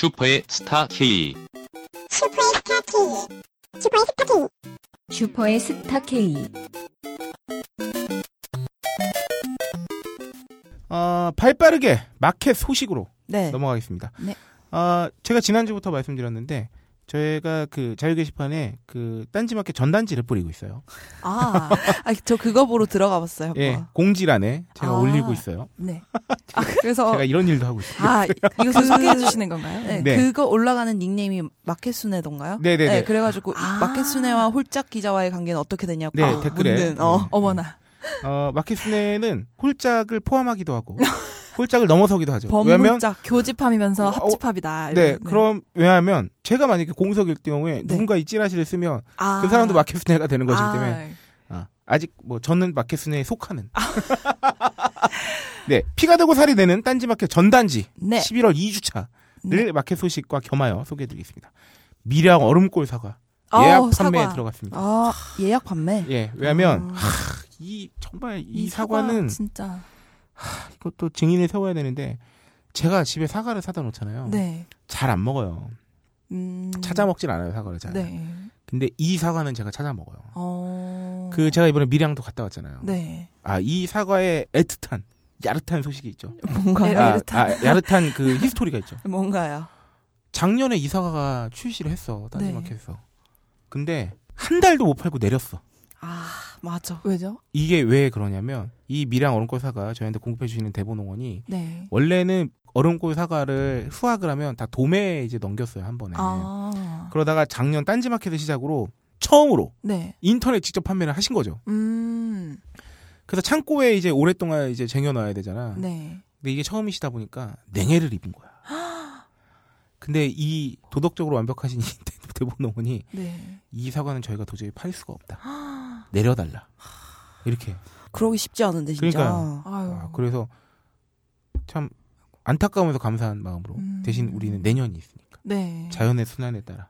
슈퍼의 스타 K. 슈퍼의 스타 K. 슈퍼의 스타 K. 슈퍼의 스타 K. 어, 발빠르게 마켓 소식으로 네. 넘어가겠습니다. 네. 어, 제가 지난주부터 말씀드렸는데 저희가 그 자유 게시판에 그 딴지마켓 전단지를 뿌리고 있어요. 아, 아, 저 그거 보러 들어가 봤어요. 예. 공지란에 제가 아. 올리고 있어요. 네. 아, 그래서 제가 이런 일도 하고 있어요. 아, 이것을 소개해 주시는 건가요? 네, 네. 그거 올라가는 닉네임이 마켓순애던가요? 네 네 네. 그래가지고 이 아. 마켓순애와 홀짝 기자와의 관계는 어떻게 되냐고 네, 아, 댓글에. 묻는, 어. 네. 어머나. 어, 마켓 순회는 홀짝을 포함하기도 하고 홀짝을 넘어서기도 하죠. 왜냐면 교집합이면서 어, 합집합이다. 네, 이런. 그럼 왜냐하면 제가 만약에 공석일 경우에 네. 누군가 이 찌라시를 쓰면 아. 그 사람도 마켓 순회가 되는 것이기 아, 때문에 아, 아직 뭐 저는 마켓 순회에 속하는. 네, 피가 되고 살이 되는 딴지 마켓 전단지 네. 11월 2주차를 네. 마켓 소식과 겸하여 소개해드리겠습니다. 미량 얼음골 사과 어우, 예약 판매에 사과. 들어갔습니다. 아, 예약 판매? 예, 왜냐하면 아. 하, 이 정말 이, 이 사과 사과는 진짜. 이것도 증인을 세워야 되는데 제가 집에 사과를 사다 놓잖아요. 네. 잘 안 먹어요. 음. 찾아 먹진 않아요 사과를 잘. 네. 근데 이 사과는 제가 찾아 먹어요. 어. 그 제가 이번에 밀양도 갔다 왔잖아요. 네. 아이 사과에 애틋한 야릇한 소식이 있죠. 뭔가요? 야- 아, 야릇한. 아, 야릇한 그 히스토리가 있죠. 뭔가요? 작년에 이 사과가 출시를 했어 네. 딴지마켓에서. 근데 한 달도 못 팔고 내렸어. 아, 맞아. 왜죠? 이게 왜 그러냐면 이 밀양 얼음골 사과 저희한테 공급해 주시는 대본농원이 네. 원래는 얼음골 사과를 수확을 하면 다 도매에 이제 넘겼어요 한 번에. 아. 그러다가 작년 딴지마켓을 시작으로 처음으로 네. 인터넷 직접 판매를 하신 거죠. 음. 그래서 창고에 이제 오랫동안 이제 쟁여놔야 되잖아. 네. 근데 이게 처음이시다 보니까 냉해를 입은 거야. 근데 이 도덕적으로 완벽하신 이 대본농원이 네. 이 사과는 저희가 도저히 팔 수가 없다. 내려달라. 이렇게. 그러기 쉽지 않은데, 진짜. 그러니까요. 아유. 아, 그래서 참 안타까우면서 감사한 마음으로 음. 대신 우리는 내년이 있으니까 네. 자연의 순환에 따라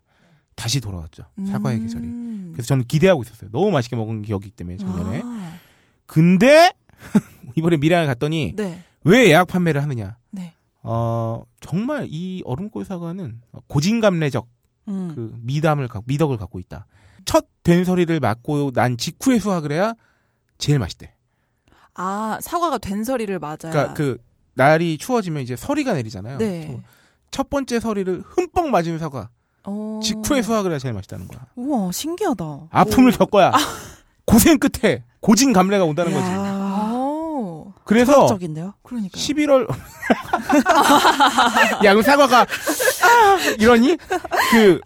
다시 돌아왔죠. 사과의 계절이. 음. 그래서 저는 기대하고 있었어요. 너무 맛있게 먹은 기억이기 때문에 작년에. 아. 근데 이번에 미량에 갔더니 네. 왜 예약 판매를 하느냐? 네. 어 정말 이 얼음골 사과는 고진감래적 음. 그 미담을 갖고 미덕을 갖고 있다. 첫 된서리를 맞고 난 직후에 수확을 해야 제일 맛있대. 아, 사과가 된 서리를 맞아야. 그러니까 그 날이 추워지면 이제 서리가 내리잖아요. 네. 첫 번째 서리를 흠뻑 맞은 사과 어. 직후에 수확을 해야 제일 맛있다는 거야. 우와, 신기하다. 아픔을 겪어야 고생 끝에 고진 감래가 온다는 거지. 그래서 철학적인데요? 그러니까. 11월 야, 그 사과가 아, 이러니 그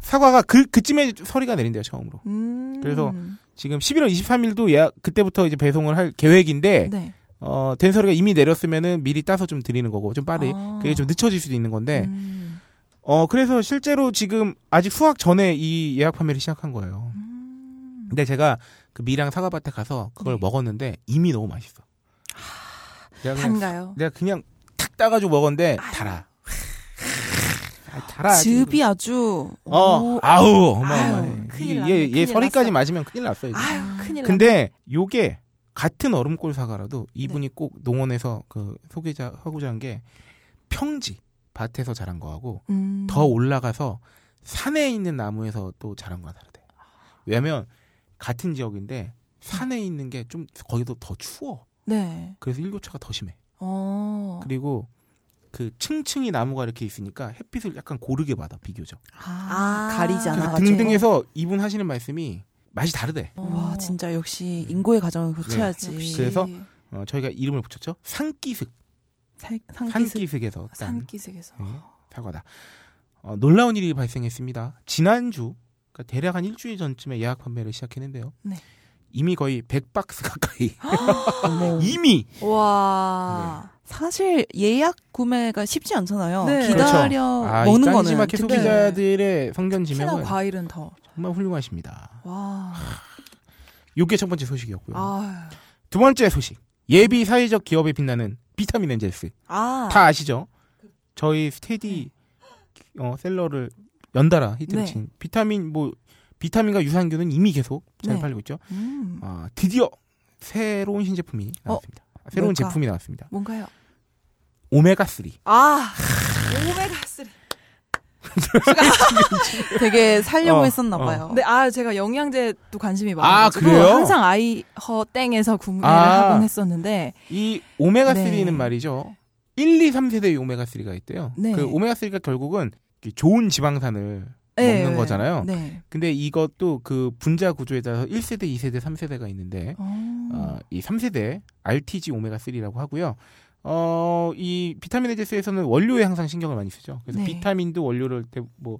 사과가 그 그쯤에 서리가 내린대요 처음으로. 음. 그래서 지금 11월 23일도 예약 그때부터 이제 배송을 할 계획인데 네. 어 된서리가 이미 내렸으면은 미리 따서 좀 드리는 거고 좀 빠르게 아. 그게 좀 늦춰질 수도 있는 건데 음. 어 그래서 실제로 지금 아직 수확 전에 이 예약 판매를 시작한 거예요. 음. 근데 제가 그 미랑 사과밭에 가서 그걸 네. 먹었는데 이미 너무 맛있어. 내가 그냥 단가요? 내가 그냥 탁 따가지고 먹었는데 달아. 아, 달아. 즙이 아주. 어, 오, 아우, 어마어마해. 아유, 큰일 얘, 얘, 얘 서리까지. 맞으면 큰일 났어요. 이제. 아유, 큰일 났네. 근데 요게 같은 얼음골 사과라도 이분이 꼭 농원에서 그 소개자 하고자 한 게 평지 밭에서 자란 거하고 음. 더 올라가서 산에 있는 나무에서 또 자란 거랑 다르대. 왜냐면 같은 지역인데 산에 있는 게 좀 거기도 더 추워. 네. 그래서 일교차가 더 심해. 어. 그리고 그 층층이 나무가 이렇게 있으니까 햇빛을 약간 고르게 받아 비교적. 아, 가리잖아. 그래서 맞아. 등등해서 이분 하시는 말씀이 맛이 다르대. 와, 어. 진짜 역시 인고의 가정을 거쳐야지. 역시. 그래서 어, 저희가 이름을 붙였죠. 산기슭. 살, 산기슭. 산기슭에서 딴 산기슭에서. 네, 사과다. 어, 놀라운 일이 발생했습니다. 지난주 그러니까 대략 한 일주일 전쯤에 예약 판매를 시작했는데요. 네. 이미 거의 100박스 가까이. 이미 와. 사실 예약 구매가 쉽지 않잖아요. 네. 기다려 아, 먹는 이 거는 특히- 소비자들의 성견 특히나 지명은 과일은 더. 정말 훌륭하십니다. 와. 요게 첫 번째 소식이었고요. 아. 두 번째 소식. 예비 사회적 기업에 빛나는 비타민 엔젤스. 아, 다 아시죠? 저희 스테디 어, 셀러를 연달아 히트를 네. 친 비타민 뭐 비타민과 유산균은 이미 계속 잘 네. 팔리고 있죠. 음. 아, 드디어 새로운 신제품이 나왔습니다. 새로운 뭘까? 제품이 나왔습니다. 뭔가요? 오메가 3. 아, 오메가 3. 되게 살려고 어, 했었나 어. 봐요. 근데 아 제가 영양제도 관심이 아, 많아가지고 그래요? 항상 아이허 땡에서 구매를 아. 하곤 했었는데 이 오메가 네. 3는 말이죠. 1, 2, 3세대의 오메가 3가 있대요. 네. 그 오메가 3가 결국은 이 좋은 지방산을 네, 먹는 네. 거잖아요. 네. 근데 이것도 그 분자 구조에 따라서 1세대, 2세대, 3세대가 있는데 어. 어, 이 3세대 RTG 오메가 3라고 하고요. 어, 이 비타민 에제스에서는 원료에 항상 신경을 많이 쓰죠. 그래서 네. 비타민도 원료를 대- 뭐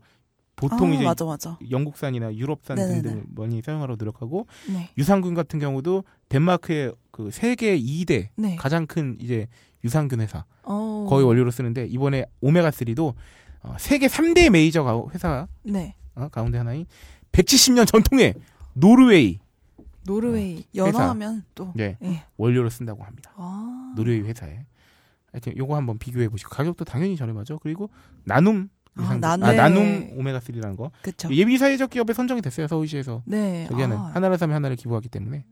보통 아, 이제 맞아 맞아. 영국산이나 유럽산 네네네. 등등을 많이 사용하러 노력하고 네. 유산균 같은 경우도 덴마크의 그 세계 2대 네. 가장 큰 이제 유산균 회사 어. 거의 원료로 쓰는데 이번에 오메가 3도 어, 세계 3대 메이저 가- 회사 네. 어, 가운데 하나인 170년 전통의 노르웨이 노르웨이. 연어하면 또 네, 네. 원료로 쓴다고 합니다. 아. 노르웨이 회사에. 하여튼 요거 한번 비교해 보시고 가격도 당연히 저렴하죠. 그리고 나눔 아. 나눔. 아, 네. 나눔 오메가 3라는 거. 그쵸. 예비 사회적 기업에 선정이 됐어요. 서울시에서. 네. 저기는 아. 하나를 사면 하나를 기부하기 때문에.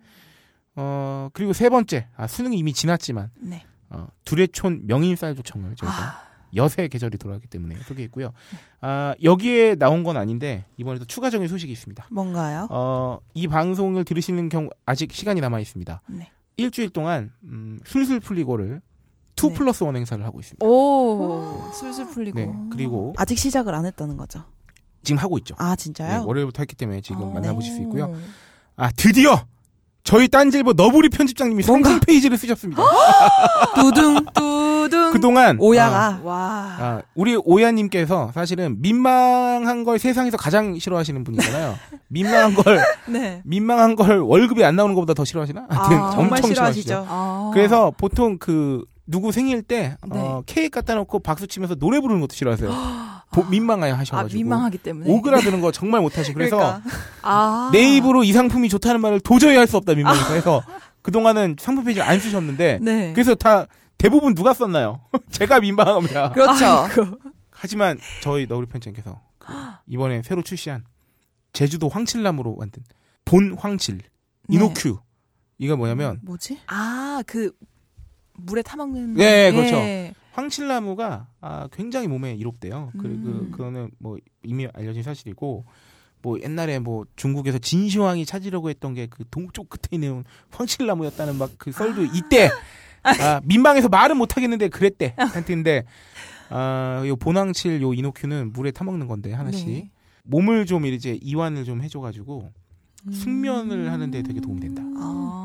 어, 그리고 세 번째. 아, 수능이 이미 지났지만 네. 어, 두레촌 명인 쌀 조청을 저희가 아. 여세 계절이 돌아가기 때문에 소개했고요. 아, 여기에 나온 건 아닌데 이번에 또 추가적인 소식이 있습니다. 뭔가요? 어, 이 방송을 들으시는 경우 아직 시간이 남아 있습니다. 네. 일주일 동안 음, 술술 풀리고를 two 네. plus one 행사를 하고 있습니다. 오. 술술 풀리고. 네, 그리고 아직 시작을 안 했다는 거죠. 지금 하고 있죠. 아 네, 진짜요? 월요일부터 했기 때문에 지금 아. 만나보실 수 있고요. 오. 아 드디어 저희 딴질보 너브리 편집장님이 뭔가? 상징 페이지를 쓰셨습니다. 두둥 두둥. 그동안 오야가 와. 아, 우리 오야님께서 사실은 민망한 걸 세상에서 가장 싫어하시는 분이잖아요. 민망한 걸 네. 민망한 걸 월급이 안 나오는 것보다 더 싫어하시나? 하여튼 아, 엄청 정말 싫어하시죠. 아. 그래서 보통 그 누구 생일 때 네. 어, 케이크 갖다 놓고 박수 치면서 노래 부르는 것도 싫어하세요. 보- 민망해 아, 하셔가지고 민망하기 때문에. 오그라드는 거 정말 못하시고 그래서 그러니까. 아. 내 입으로 이 상품이 좋다는 말을 도저히 할 수 없다 민망해서 해서 그동안은 상품 페이지를 안 쓰셨는데 네. 그래서 다 대부분 누가 썼나요? 제가 민망합니다. 그렇죠. 아이고. 하지만 저희 너구리 편집장께서 그 이번에 새로 출시한 제주도 황칠나무로 만든 본 황칠 이노큐 이거 뭐냐면 뭐지? 아, 그 물에 타먹는. 네, 그렇죠. 예. 황칠나무가 아, 굉장히 몸에 이롭대요. 그리고 음. 그거는 뭐 이미 알려진 사실이고 뭐 옛날에 뭐 중국에서 진시황이 찾으려고 했던 게 그 동쪽 끝에 있는 황칠나무였다는 막 그 썰도 이때 아, 민망해서 말은 못 하겠는데 그랬대. 한테인데 아, 요 본황칠 요 이노큐는 물에 타먹는 건데 하나씩 네. 몸을 좀 이제 이완을 좀 해줘가지고 음. 숙면을 하는데 되게 도움이 된다. 아.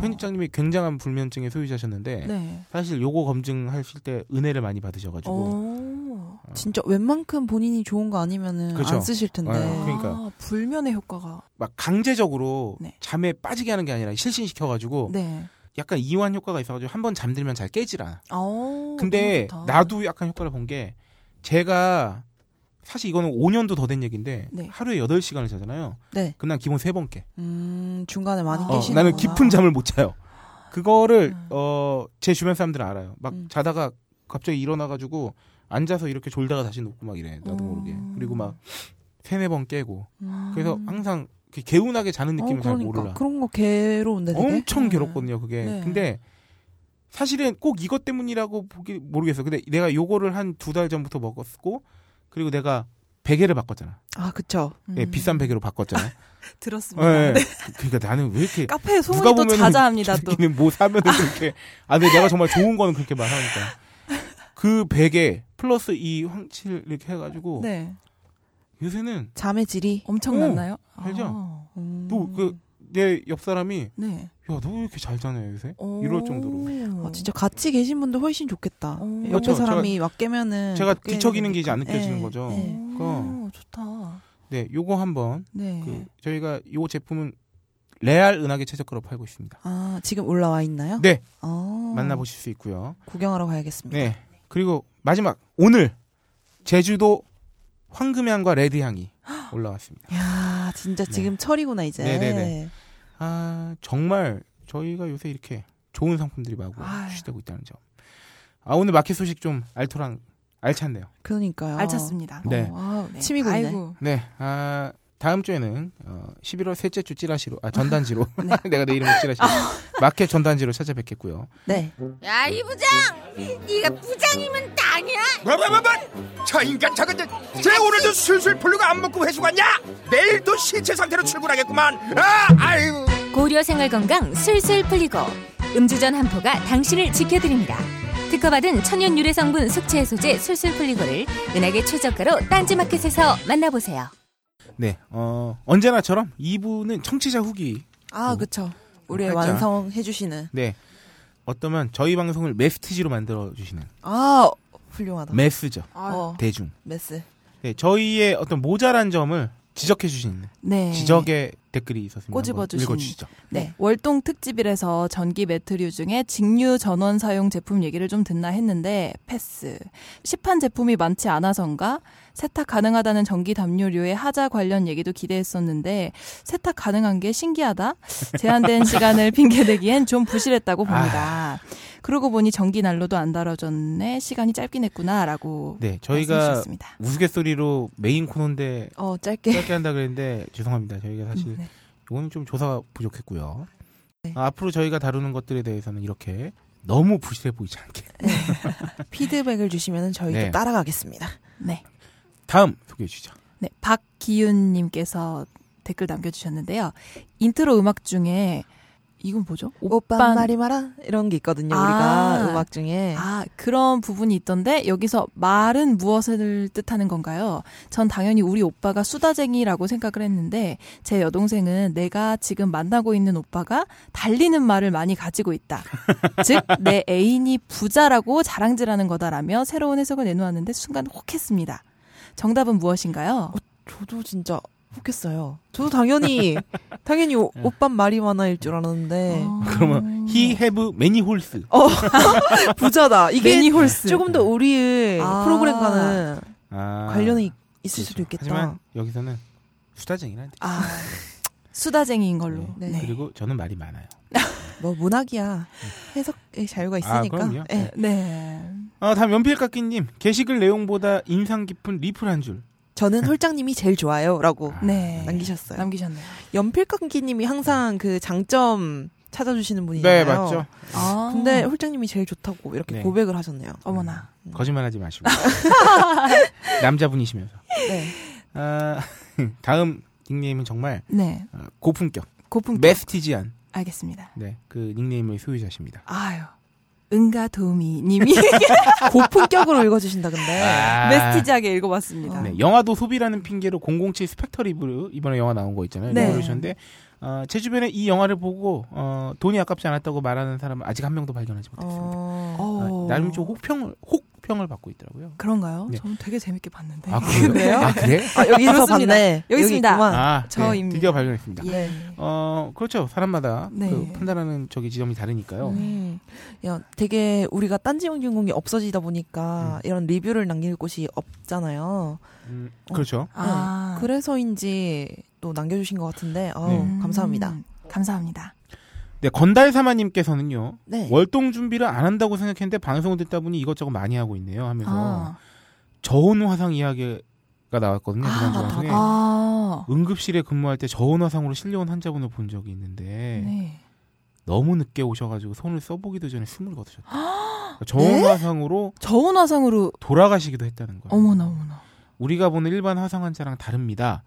편집장님이 굉장한 불면증의 소유자셨는데 네. 사실 요거 검증하실 때 은혜를 많이 받으셔가지고 오. 진짜 웬만큼 본인이 좋은 거 아니면은 그렇죠. 안 쓰실 텐데. 네. 그러니까. 아, 불면의 효과가. 막 강제적으로 네. 잠에 빠지게 하는 게 아니라 실신시켜가지고 네. 약간 이완 효과가 있어가지고 한 번 잠들면 잘 깨질 않아. 오, 근데. 나도 약간 효과를 본 게 제가 사실 이거는 5년도 더 된 얘기인데 네. 하루에 8시간을 자잖아요. 네. 난 기본 3번 깨. 음, 중간에 많이 아. 어, 깨시는 나는 깊은 잠을 못 자요. 그거를 음. 어, 제 주변 사람들은 알아요. 막 음. 자다가 갑자기 일어나 가지고 앉아서 이렇게 졸다가 다시 눕고 막 이래. 나도 음. 모르게. 그리고 막 세네 번 깨고. 음. 그래서 항상 개운하게 자는 느낌을 어, 잘 그러니까. 몰라. 그런 거 괴로운데 되게. 엄청 네. 괴롭거든요, 그게. 네. 근데 사실은 꼭 이것 때문이라고 보기 모르겠어. 근데 내가 요거를 한 두 달 전부터 먹었고 그리고 내가 베개를 바꿨잖아. 아, 그쵸. 예, 음. 비싼 베개로 바꿨잖아. 들었습니다. 예, 네. 그러니까 나는 왜 이렇게 카페에 누가 소문이 또 자자합니다. 또. 뭐 사면은 그렇게 아 근데 내가 정말 좋은 거는 그렇게 말하니까 그 베개 플러스 이 황칠 이렇게 해가지고 네. 요새는 잠의 질이. 엄청 오, 났나요? 알죠? 아, 음. 또그내옆 사람이 네. 야 너 왜 이렇게 잘 자냐 요새 오. 이럴 정도로 아, 진짜 같이 계신 분들 훨씬 좋겠다. 오. 옆에 그렇죠. 사람이 막 깨면은. 제가 뒤척이는 게 이제 안. 느껴지는 예, 거죠. 예. 오, 좋다. 네 요거 한번 네. 그 저희가 요 제품은 레알 은하계 최저가로 팔고 있습니다. 아, 지금 올라와 있나요? 네 어. 만나보실 수 있고요. 구경하러 가야겠습니다. 네 그리고 마지막 오늘 제주도 황금향과 레드향이 올라왔습니다. 야, 진짜 네. 지금 철이구나 이제. 네네네. 아 정말 저희가 요새 이렇게 좋은 상품들이 마구 아유. 출시되고 있다는 점. 아 오늘 마켓 소식 좀 알토랑 알찼네요. 그러니까요. 알찼습니다. 네. 어, 아, 네. 침이 고이네. 아이고. 네, 아 다음 주에는 어, 11월 셋째 주 찌라시로 아 전단지로 내가 내 이름을 찌라시로 마켓 전단지로 찾아뵙겠고요. 네. 야, 이 부장! 네가 부장이면 땅이야! 뭐뭐뭐뭐 저 인간 저건 쟤 오늘도 술술 풀리고 안 먹고 회수 갔냐 내일도 신체 상태로 출근하겠구만 아 아유 고려 생활 건강 술술 풀리고 음주전 한포가 당신을 지켜드립니다. 특허받은 천연 유래 성분 숙취 해소제 술술 풀리고를 은하계 최저가로 딴지마켓에서 만나보세요. 네, 어, 언제나처럼 2부는 청취자 후기. 아, 그쵸. 우리의. 완성해주시는. 네, 어떠면 저희 방송을 메시지로 만들어 주시는 아, 훌륭하다. mass죠. 어, 대중. mass. 네, 저희의 어떤 모자란 점을 지적해 주시는 네. 지적의 댓글이 있었습니다. 꼬집어 주신. 읽어주시죠. 네. 월동 특집이라서 전기 매트류 중에 직류 전원 사용 제품 얘기를 좀 듣나 했는데 패스. 시판 제품이 많지 않아서인가? 세탁 가능하다는 전기 담요류의 하자 관련 얘기도 기대했었는데 세탁 가능한 게 신기하다. 제한된 시간을 핑계대기엔 좀 부실했다고 봅니다. 그러고 보니 전기 난로도 안 달아줬네. 시간이 짧긴 했구나라고. 네, 저희가. 우스갯소리로 메인 코너인데 어, 짧게. 짧게 한다 그랬는데 죄송합니다. 저희가 사실 네. 이거는 좀 조사가 부족했고요. 네. 아, 앞으로 저희가 다루는 것들에 대해서는 이렇게 너무 부실해 보이지 않게 피드백을 주시면 저희도 네. 따라가겠습니다. 네. 다음 소개해 주시죠. 네, 박기윤님께서 댓글 남겨주셨는데요. 인트로 음악 중에 이건 뭐죠? 오빠 오빤- 말이 마라 이런 게 있거든요. 아. 우리가 음악 중에 아 그런 부분이 있던데 여기서 말은 무엇을 뜻하는 건가요? 전 당연히 우리 오빠가 수다쟁이라고 생각을 했는데 제 여동생은 내가 지금 만나고 있는 오빠가 달리는 말을 많이 가지고 있다. 즉 내 애인이 부자라고 자랑질하는 거다라며 새로운 해석을 내놓았는데 순간 혹했습니다. 정답은 무엇인가요? 저도 진짜 혹했어요. 저도 당연히 당연히 오, 오빠 말이 많아일 줄 알았는데 어. 그러면 he have many horse. 부자다. 이게 조금 더 우리의 아. 프로그램과는 아, 관련이 있을 그렇죠. 수도 있겠다. 하지만 여기서는 수다쟁이란 뜻. 아 수다쟁이인 걸로. 네. 네. 그리고 저는 말이 많아요. 뭐 문학이야 해석의 자유가 있으니까. 아. 네. 네. 아, 다음 연필깎이님 게시글 내용보다 인상 깊은 리플 한 줄. 저는 홀장님이 제일 좋아요라고 네. 남기셨어요. 남기셨네요. 연필깎이님이 항상 그 장점 찾아주시는 네, 분이잖아요. 맞죠. 아. 근데 홀장님이 제일 좋다고 이렇게 네. 고백을 하셨네요. 어머나. 거짓말하지 마시고 남자분이시면서. 네. 아, 다음 닉네임은 정말 네. 어, 고품격, 고품 메스티지한 알겠습니다. 네, 그 닉네임의 소유자십니다. 아유. 은가 도우미 님이 고품격으로 읽어주신다 근데. 아. 메스티지하게 읽어봤습니다. 네, 영화도 소비라는 핑계로 007 스펙터 리뷰 이번에 영화 나온 거 있잖아요. 네. 네. 그러셨는데 어, 제 주변에 이 영화를 보고 어, 돈이 아깝지 않았다고 말하는 사람은 아직 한 명도 발견하지 못했습니다. 어... 어. 아, 나름 좀 혹평을 혹 평을 받고 있더라고요. 그런가요? 네. 저는 되게 재밌게 봤는데. 아 그래요? 아 그래? 아, 여기서. 봤네. 여기 있습니다. 아, 네, 저입니다. 드디어 발견했습니다. 예. 어, 그렇죠. 사람마다 네. 그 판단하는 저기 지점이 다르니까요. 음, 야, 되게 우리가 딴지용진공이 없어지다 보니까 이런 리뷰를 남길 곳이 없잖아요. 음, 그렇죠. 아. 그래서인지 또 남겨주신 것 같은데, 음, 감사합니다. 감사합니다. 네, 건달 사마님께서는요. 네. 월동 준비를 안 한다고 생각했는데 방송을 듣다 보니 이것저것 많이 하고 있네요. 하면서 아. 저온 화상 이야기가 나왔거든요. 아, 맞다. 방송에. 아. 응급실에 근무할 때 저온 화상으로 실려온 환자분을 본 적이 있는데 네. 너무 늦게 오셔가지고 손을 써보기도 전에 숨을 거두셨다. 그러니까 저온 네? 화상으로 저온 화상으로 돌아가시기도 했다는 거예요. 어머나 어머나. 우리가 보는 일반 화상 환자랑 다릅니다.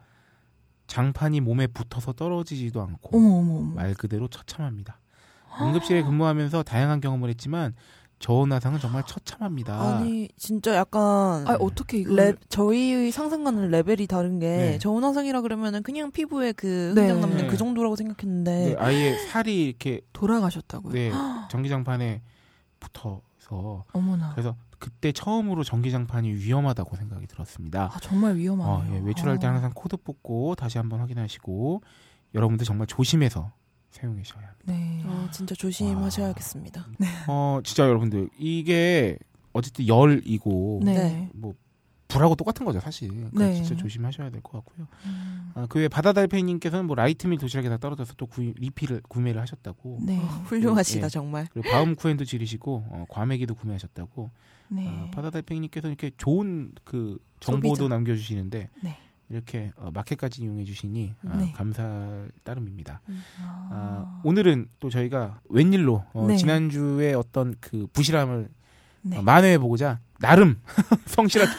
장판이 몸에 붙어서 떨어지지도 않고 어머 어머 어머. 말 그대로 처참합니다. 응급실에 근무하면서 다양한 경험을 했지만 저온 화상은 정말 처참합니다. 아니, 진짜 약간, 아 어떻게 이거 레, 저희의 상상과는 레벨이 다른 게, 네. 저온화상이라 그러면은 그냥 피부에 그 네. 흔적 남는 네. 그 정도라고 생각했는데, 네, 아예 살이 이렇게 돌아가셨다고요? 네, 전기장판에 붙어 서 어머나. 그래서 그때 처음으로 전기장판이 위험하다고 생각이 들었습니다. 아 정말 위험하네요. 어, 예, 외출할 때 어. 항상 코드 뽑고 다시 한번 확인하시고 여러분들 정말 조심해서 사용하셔야 합니다. 네. 어, 진짜 조심하셔야겠습니다. 어, 진짜 여러분들 이게 어쨌든 열이고 네. 네. 뭐 불하고 똑같은 거죠 사실. 그러니까 네. 진짜 조심하셔야 될 것 같고요. 음, 아, 그외 바다달팽이님께서는 뭐 라이트밀 도시락에 다 떨어져서 또 구, 리필을 구매를 하셨다고. 네. 어, 훌륭하시다, 예. 정말. 그리고 바움 쿠엔도 지르시고 어, 과메기도 구매하셨다고. 네. 아, 바다달팽이님께서 이렇게 좋은 그 정보도 소비자. 남겨주시는데 네. 이렇게 어, 마켓까지 이용해 주시니 아, 네. 감사할 따름입니다. 아, 아, 오늘은 또 저희가 웬일로 어, 네. 지난주에 어떤 그 부실함을 네. 어, 만회해 보고자 나름 성실하게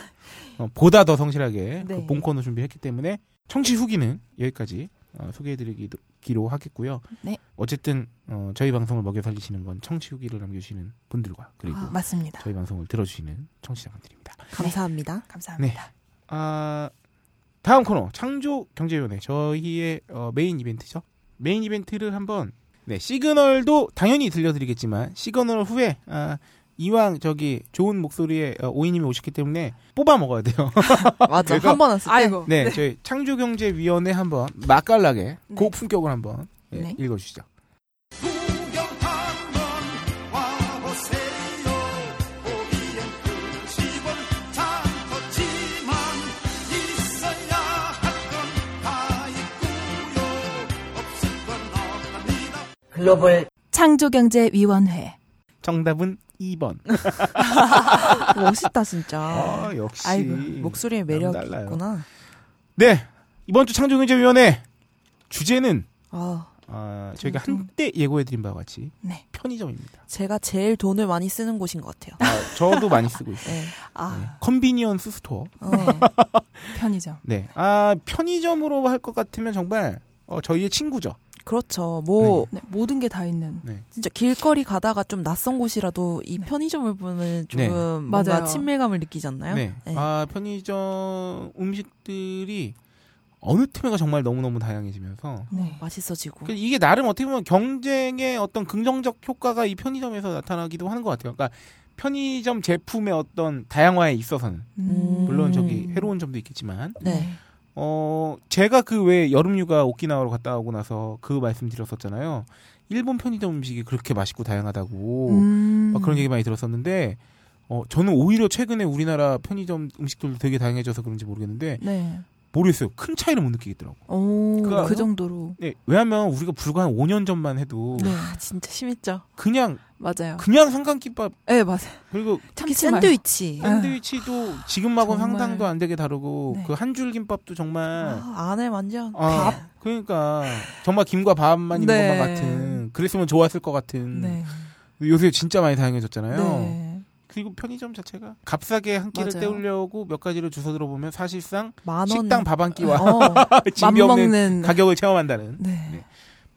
어, 보다 더 성실하게 네. 그 본코너 준비했기 때문에 청취 후기는 여기까지 어, 소개해드리기로 하겠고요. 네. 어쨌든 어, 저희 방송을 먹여 살리시는 건 청취 후기를 남겨주시는 분들과 그리고 아, 맞습니다. 저희 방송을 들어주시는 청취자분들입니다. 감사합니다. 감사합니다. 아, 다음 코너 창조 경제위원회 저희의 어, 메인 이벤트죠. 메인 이벤트를 한번 네 시그널도 당연히 들려드리겠지만 시그널 후에 아, 이왕 저기 좋은 목소리에 어, 오이님이 오셨기 때문에 뽑아 먹어야 돼요. 맞아. 제가- 한번 왔을 때. 아이고. 네, 저희 창조경제위원회 한번 맛깔나게 네. 고품격을 한번 예, 네. 읽어주시죠. 글로벌 창조경제위원회. 정답은 2번. 멋있다 진짜. 아, 역시 아이고 목소리에 매력 달라요. 있구나. 네, 이번 주 창조경제위원회 주제는 아 아, 저희가 음, 한때 예고해드린 바와 같이 네. 편의점입니다. 제가 제일 돈을 많이 쓰는 곳인 것 같아요. 아, 저도 많이 쓰고 있어요. 네. 아, 네. convenience store. 어. 편의점. 네. 아, 편의점으로 할 것 같으면 정말 어, 저희의 친구죠. 그렇죠. 뭐 네, 모든 게 다 있는. 네. 진짜 길거리 가다가 좀 낯선 곳이라도 이 편의점을 보면 조금 네. 뭔가 맞아요. 친밀감을 느끼잖아요. 네. 네. 아, 편의점 음식들이 어느 틈에가 정말 너무너무 다양해지면서 네. 맛있어지고. 그 이게 나름 어떻게 보면 경쟁의 어떤 긍정적 효과가 이 편의점에서 나타나기도 하는 것 같아요. 그러니까 편의점 제품의 어떤 다양화에 있어서는 음. 물론 저기 해로운 점도 있겠지만 네. 어 제가 그 왜 여름휴가 오키나와로 갔다 오고 나서 그 말씀드렸었잖아요. 일본 편의점 음식이 그렇게 맛있고 다양하다고 음. 막 그런 얘기 많이 들었었는데 어 저는 오히려 최근에 우리나라 편의점 음식들도 되게 다양해져서 그런지 모르겠는데 네. 모르겠어요. 큰 차이를 못 느끼겠더라고. 오, 그러니까- 그 정도로. 네, 왜냐하면 우리가 불과 한 5년 전만 해도 네. 아, 진짜 심했죠. 그냥 맞아요. 그냥 삼각김밥 네, 맞아요. 그리고 특히. 샌드위치. 아. 샌드위치도 지금하고는 정말. 상상도 안 되게 다르고 네. 그한 줄 김밥도 정말 아, 안에 완전 아, 그러니까 정말 김과 밥만 있는 네. 것만 같은 그랬으면 좋았을 것 같은 네. 요새 진짜 많이 다양해졌잖아요. 네. 그리고 편의점 자체가 값싸게 한 끼를 맞아요. 때우려고 몇 가지를 주워 들어보면 사실상 만 원. 식당 밥 한 끼와 어, 진비 없는. 가격을 체험한다는 네.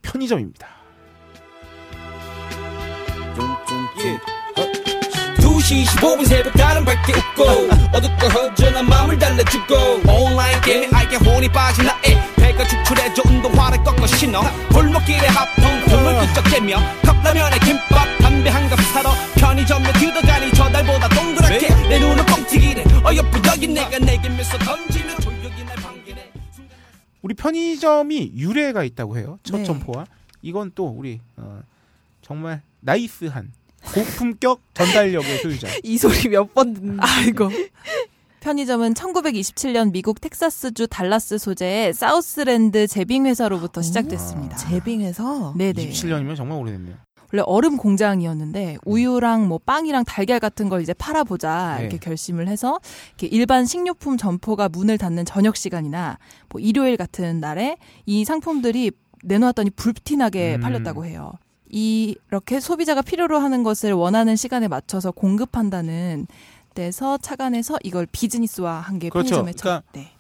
편의점입니다. 예. 2시 15분 새벽 다른 밝게 웃고 어둡고 허전한 마음을 달래주고 온라인 게임에 알게 혼이 빠진 나의 배가 축출해져 운동화를 꺾어 신어 골목길에 하품 틈을 끄적대며 컵라면에 김밥 담배 한 갑 사러 편의점에 들어가니 저 달보다 동그랗게 내 눈은 뻥튀기네 어여쁘적인 내가 내게 미소 던지면 조용히 날 반기네 우리 편의점이 유래가 있다고 해요. 첫 네. 점포와 이건 또 우리 어, 정말 나이스한 고품격 전달력의 소유자. 이 소리 몇 번 듣는. 아이고. 편의점은 1927년 미국 텍사스주 달라스 소재의 사우스랜드 제빙 회사로부터 시작됐습니다. 제빙해서 네네. 27년이면 정말 오래됐네요. 원래 얼음 공장이었는데 우유랑 뭐 빵이랑 달걀 같은 걸 이제 팔아보자 네. 이렇게 결심을 해서 이렇게 일반 식료품 점포가 문을 닫는 저녁 시간이나 뭐 일요일 같은 날에 이 상품들이 내놓았더니 불티나게 음. 팔렸다고 해요. 이렇게 소비자가 필요로 하는 것을 원하는 시간에 맞춰서 공급한다는 데서 착안해서 이걸 비즈니스화 한게 그렇죠. 편의점의 첫 그러니까 네.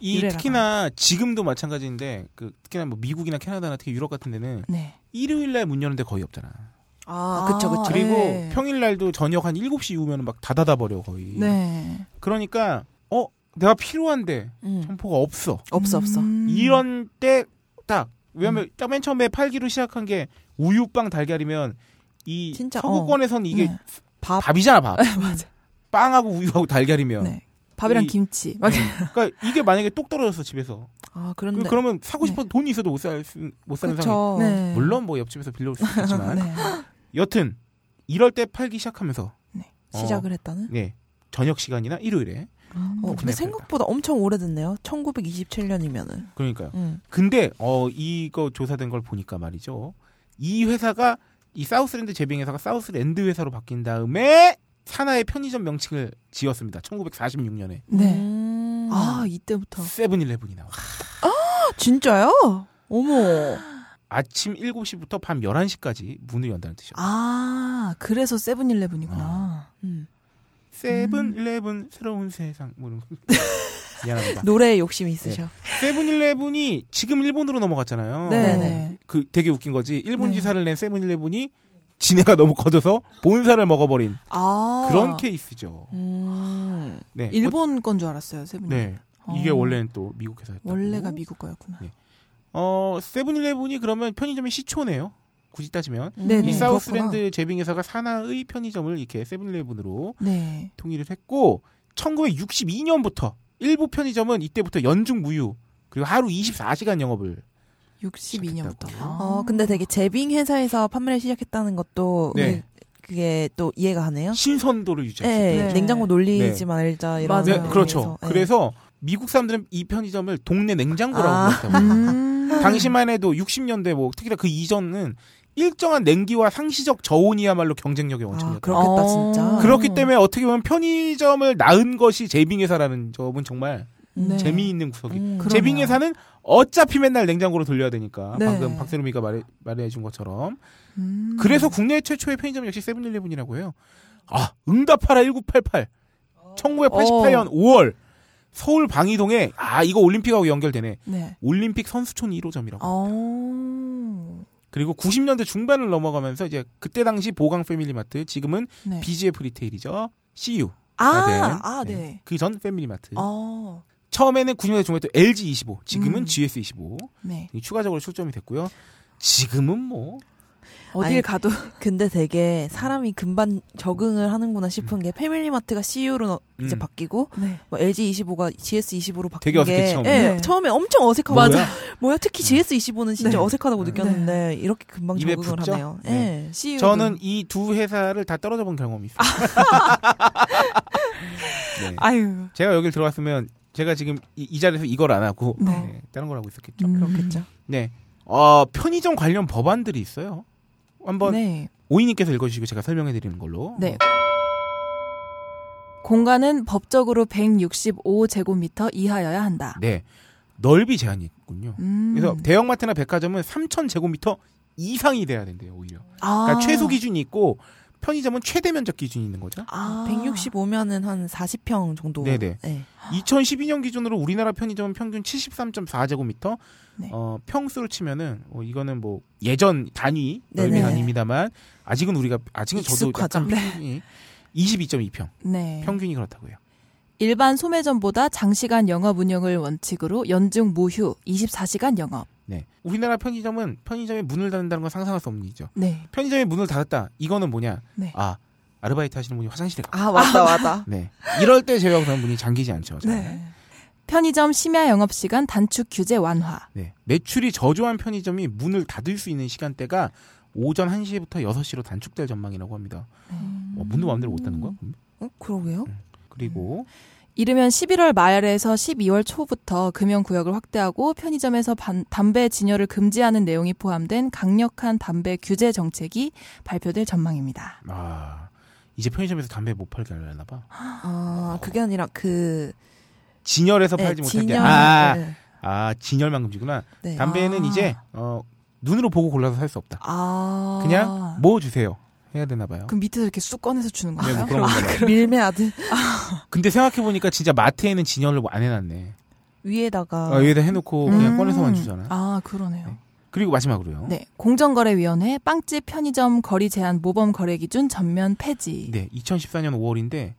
이 특히나 지금도 마찬가지인데 그 특히나 뭐 미국이나 캐나다나 특히 유럽 같은 데는 네. 일요일 날 문 여는 데 거의 없잖아. 아, 그쵸, 그쵸. 그리고 네. 평일 날도 저녁 한 7시 이후면 막다 닫아 버려 거의. 네. 그러니까 어 내가 필요한데 음. 점포가 없어. 없어, 없어. 음. 이런 때 딱 왜냐면 딱맨 처음에 팔기로 시작한 게 우유빵 달걀이면 이 진짜, 서구권에선 이게 네. 밥. 밥이잖아 밥. 맞아. 빵하고 우유하고 달걀이면. 네. 밥이랑 이- 김치. 막 그러니까 이게 만약에 똑 떨어졌어 집에서. 아, 그, 그런데. 러면 사고 싶어도 돈이 있어도 못 살 못 사는 상황. 네. 물론 뭐 옆집에서 빌려올 수 있겠지만 네. 여튼 이럴 때 팔기 시작하면서 어, 시작을 했다는? 네 저녁 시간이나 일요일에 어, 오픈해 근데 생각보다 엄청 오래됐네요. 1927년이면은. 그러니까요. 음. 근데 어 이거 조사된 걸 보니까 말이죠. 이 회사가 이 사우스랜드 제빙 회사가 사우스랜드 회사로 바뀐 다음에 산하의 편의점 명칭을 지었습니다. 1946년에. 네. 음. 아, 이때부터. 세븐일레븐이 나와. 진짜요? 어머. 아침 7시부터 밤 11시까지 문을 연다는 뜻이요. 아, 그래서 세븐일레븐이구나. 음. 세븐일레븐 새로운 세상 뭐 이런 거. 미안합니다. 노래에 욕심이 있으셔. 세븐일레븐이 지금 일본으로 넘어갔잖아요. 네. 네네. 그 되게 웃긴 거지. 일본 네. 지사를 낸 세븐일레븐이 지네가 너무 커져서 본사를 먹어버린 아. 그런 케이스죠. 음. 네. 일본 건 줄 알았어요, 어, 세븐. 네. 이게 어. 원래는 또 미국 회사였다고. 원래가 미국 거였구나. 네. 어, 세븐일레븐이 그러면 편의점의 시초네요. 굳이 따지면. 네, 이 네. 사우스랜드 제빙 회사가 산하의 편의점을 이렇게 세븐일레븐으로 네. 통일을 했고 1962년부터 일부 편의점은 이때부터 연중 무휴 그리고 하루 24시간 영업을 62년부터. 아. 어, 근데 되게 제빙 회사에서 판매를 시작했다는 것도 네. 그게 또 이해가 가네요. 신선도를 유지했어요. 네, 네. 냉장고 놀리지 말자 이런. 맞아요. 네, 그렇죠. 네. 그래서 미국 사람들은 이 편의점을 동네 냉장고라고 아. 불렀다고. 음. 당시만 해도 60년대 뭐 특히나 그 이전은 일정한 냉기와 상시적 저온이야말로 경쟁력의 아, 원천이었다. 그렇겠다 어. 진짜. 그렇기 때문에 어떻게 보면 편의점을 낳은 것이 제빙 회사라는 점은 정말 네. 재미있는 구석이. 음. 제빙회사는 어차피 맨날 냉장고로 돌려야 되니까 네. 방금 박세롬이가 말해, 말해준 것처럼 음. 그래서 국내 최초의 편의점 역시 세븐일레븐이라고 해요. 아 응답하라 1988 1988년 5월 서울 방이동에 아 이거 올림픽하고 연결되네. 네. 올림픽 선수촌 1호점이라고. 어. 그리고 90년대 중반을 넘어가면서 이제 그때 당시 보강 패밀리 마트 지금은 네. BGF 리테일이죠. CU. 아, 아, 네. 그전 패밀리마트. 어. 처음에는 90년대 중반에 또 LG25, 지금은 음. GS25 네. 추가적으로 출점이 됐고요. 지금은 뭐 어딜 아니, 가도 근데 되게 사람이 금방 적응을 하는구나 싶은 게 패밀리마트가 CU로 이제 음. 바뀌고 네. 뭐 LG25가 GS25로 바뀐 되게 어색했지, 게 처음에. 예, 네. 처음에 엄청 어색하고 뭐야? 뭐야 특히 GS25는 진짜 네. 어색하다고 네. 느꼈는데 이렇게 금방 적응을 붙죠? 하네요. 네. 예. CU 저는 이 두 회사를 다 떨어져 본 경험이 있어요. 네. 아유. 제가 여길 들어왔으면 제가 지금 이, 이 자리에서 이걸 안 하고 네. 네, 다른 걸 하고 있었겠죠. 음. 그렇겠죠. 네. 어, 편의점 관련 법안들이 있어요. 한번 네. 오이님께서 읽어주시고 제가 설명해 드리는 걸로. 네. 공간은 법적으로 165제곱미터 이하여야 한다. 네. 넓이 제한이 있군요. 음. 그래서 대형마트나 백화점은 3,000제곱미터 이상이 돼야 된대요, 오히려. 아. 그러니까 최소 기준이 있고 편의점은 최대 면적 기준이 있는 거죠. 아. 165면은 한 40평 정도. 네네. 네. 2012년 기준으로 우리나라 편의점은 평균 73.4제곱미터. 네. 어, 평수로 치면은 어, 이거는 뭐 예전 단위 넓이 네네. 단위입니다만 아직은 우리가 아직은 저도 익숙하죠. 약간 평균이 22.2평 네. 평균이 그렇다고요. 일반 소매점보다 장시간 영업 운영을 원칙으로 연중 무휴 24시간 영업. 네. 우리나라 편의점은 편의점에 문을 닫는다는 건 상상할 수 없는 일이죠. 네. 편의점에 문을 닫았다. 이거는 뭐냐? 네. 아 아르바이트 하시는 분이 화장실에 가. 아 맞다 맞다. 네. 이럴 때 제외하고는 문이 잠기지 않죠. 잘. 네. 편의점 심야 영업 시간 단축 규제 완화. 네. 매출이 저조한 편의점이 문을 닫을 수 있는 시간대가 오전 1시부터 6시로 단축될 전망이라고 합니다. 어, 문도 마음대로 못 닫는 거야? 그럼? 어, 그러게요. 그리고 이르면 11월 말에서 12월 초부터 금연 구역을 확대하고 편의점에서 반- 담배 진열을 금지하는 내용이 포함된 강력한 담배 규제 정책이 발표될 전망입니다. 아 이제 편의점에서 담배 못 팔게 하려나 봐. 아 그게 아니라 그 진열해서 네, 팔지 못하게. 진열. 아, 네. 아 진열만 금지구나. 네. 담배는 아. 이제 어, 눈으로 보고 골라서 살 수 없다. 아. 그냥 뭐 주세요 해야 되나 봐요. 그럼 밑에서 이렇게 쑥 꺼내서 주는 네, 거예요? 뭐 그런 건가 봐요. 밀매 아들 근데 생각해 보니까 진짜 마트에는 진열을 안 해놨네. 위에다가 어, 여기다 해놓고 그냥 음. 꺼내서만 주잖아. 아, 그러네요. 그리고 마지막으로요. 네. 공정거래위원회 빵집 편의점 거리 제한 모범 거래 기준 전면 폐지. 네, 2014년 5월인데,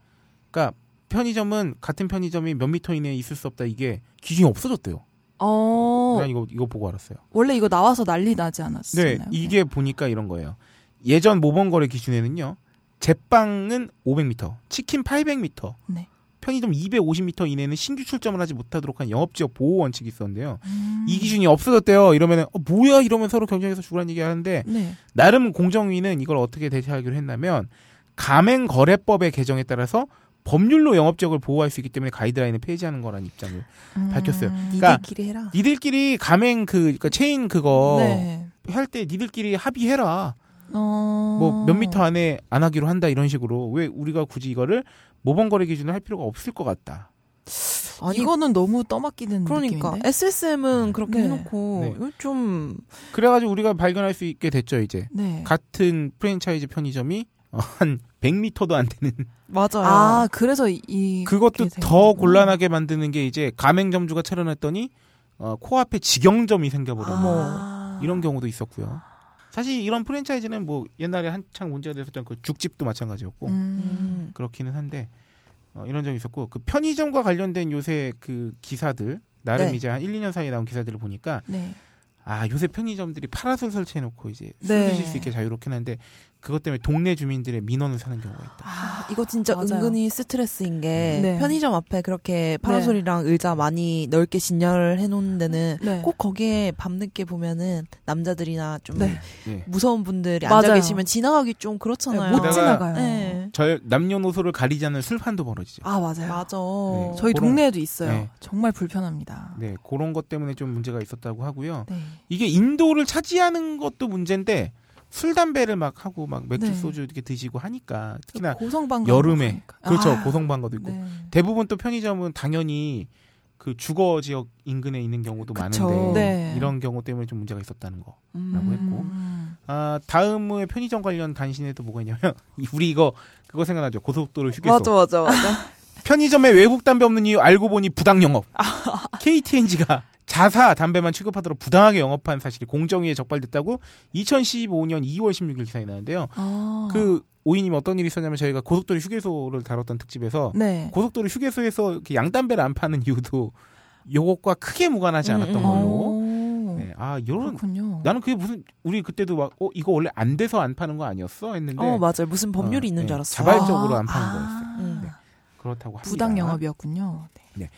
그러니까 편의점은 같은 편의점이 몇 미터 이내에 있을 수 없다 이게 기준이 없어졌대요. 어, 난 이거 이거 보고 알았어요. 원래 이거 나와서 난리 나지 않았었나요? 네, 이게 보니까 이런 거예요. 예전 모범 거래 기준에는요, 제빵은 500m, 치킨 800m, 네. 편의점 250m 이내는 신규 출점을 하지 못하도록 한 영업지역 보호 원칙이 있었는데요. 음. 이 기준이 없어졌대요. 이러면은 어, 뭐야 이러면 서로 경쟁해서 죽으라는 얘기 하는데 네. 나름 공정위는 이걸 어떻게 대처하기로 했냐면 가맹거래법의 개정에 따라서 법률로 영업지역을 보호할 수 있기 때문에 가이드라인을 폐지하는 거라는 입장을 음. 밝혔어요. 그러니까 니들끼리 해라. 니들끼리 가맹 그 그러니까 체인 그거 네. 할때 니들끼리 합의해라. 어. 뭐몇 미터 안에 안 하기로 한다 이런 식으로 왜 우리가 굳이 이거를 모범거래 기준을 할 필요가 없을 것 같다. 아니 이거는 너무 떠맡기는 그러니까 느낌인데. SSM은 그렇게 네. 해놓고 네. 좀 그래가지고 우리가 발견할 수 있게 됐죠 이제 네. 같은 프랜차이즈 편의점이 어, 한 100m도 안 되는 맞아요. 아 그래서 이- 이 그것도 더. 곤란하게 만드는 게 이제 가맹점주가 차려놨더니 어, 코앞에 직영점이 생겨버려 아. 이런 경우도 있었고요. 사실 이런 프랜차이즈는 뭐 옛날에 한창 문제가 됐었던 그 죽집도 마찬가지였고 음. 음. 그렇기는 한데 어, 이런 점이 있었고 그 편의점과 관련된 요새 그 기사들 나름 네. 이제 한 1, 2년 사이에 나온 기사들을 보니까 네. 아 요새 편의점들이 파라솔 설치해놓고 이제 술 네. 드실 수 있게 자유롭긴 한데 그것 때문에 동네 주민들의 민원을 사는 경우가 있다. 아, 이거 진짜 맞아요. 은근히 스트레스인 게 네. 편의점 앞에 그렇게 파라솔이랑 의자 많이 넓게 진열을 해놓는 데는 네. 꼭 거기에 밤늦게 보면은 남자들이나 좀 네. 예. 무서운 분들이 앉아 맞아요. 계시면 지나가기 좀 그렇잖아요. 못 게다가- 지나가요. 네. 절 남녀노소를 가리지 않는 술판도 벌어지죠. 아 맞아요. 맞아. 네. 저희 그런- 동네에도 있어요. 네. 정말 불편합니다. 네, 그런 것 때문에 좀 문제가 있었다고 하고요. 네. 이게 인도를 차지하는 것도 문제인데 술 담배를 막 하고 막 맥주 네. 소주 이렇게 드시고 하니까 특히나 여름에 그렇죠 아, 고성방가도 있고 네. 대부분 또 편의점은 당연히 그 주거 지역 인근에 있는 경우도 그쵸. 많은데 네. 이런 경우 때문에 좀 문제가 있었다는 거. 음. 라고 했고. 음. 아 다음에 편의점 관련 단신에도 뭐가 있냐면 우리 이거 그거 생각나죠 고속도로 휴게소. 맞아 맞아 맞아. 편의점에 외국 담배 없는 이유 알고 보니 부당 영업. KTNG가 자사 담배만 취급하도록 부당하게 영업한 사실이 공정위에 적발됐다고 2015년 2월 16일 기사에 나왔는데요. 아. 그 오이님 어떤 일이 있었냐면 저희가 고속도로 휴게소를 다뤘던 특집에서 네. 고속도로 휴게소에서 양담배를 안 파는 이유도 요것과 크게 무관하지 않았던 음, 음. 걸로. 오. 네, 아 이런 그렇군요. 나는 그게 무슨 우리 그때도 막 어 이거 원래 안 돼서 안 파는 거 아니었어 했는데 어 맞아요. 무슨 법률이 어, 있는 네, 줄 알았어. 자발적으로 안 아. 파는 아. 거였어요. 음. 네. 그렇다고 합니다. 부당 영업이었군요. 네.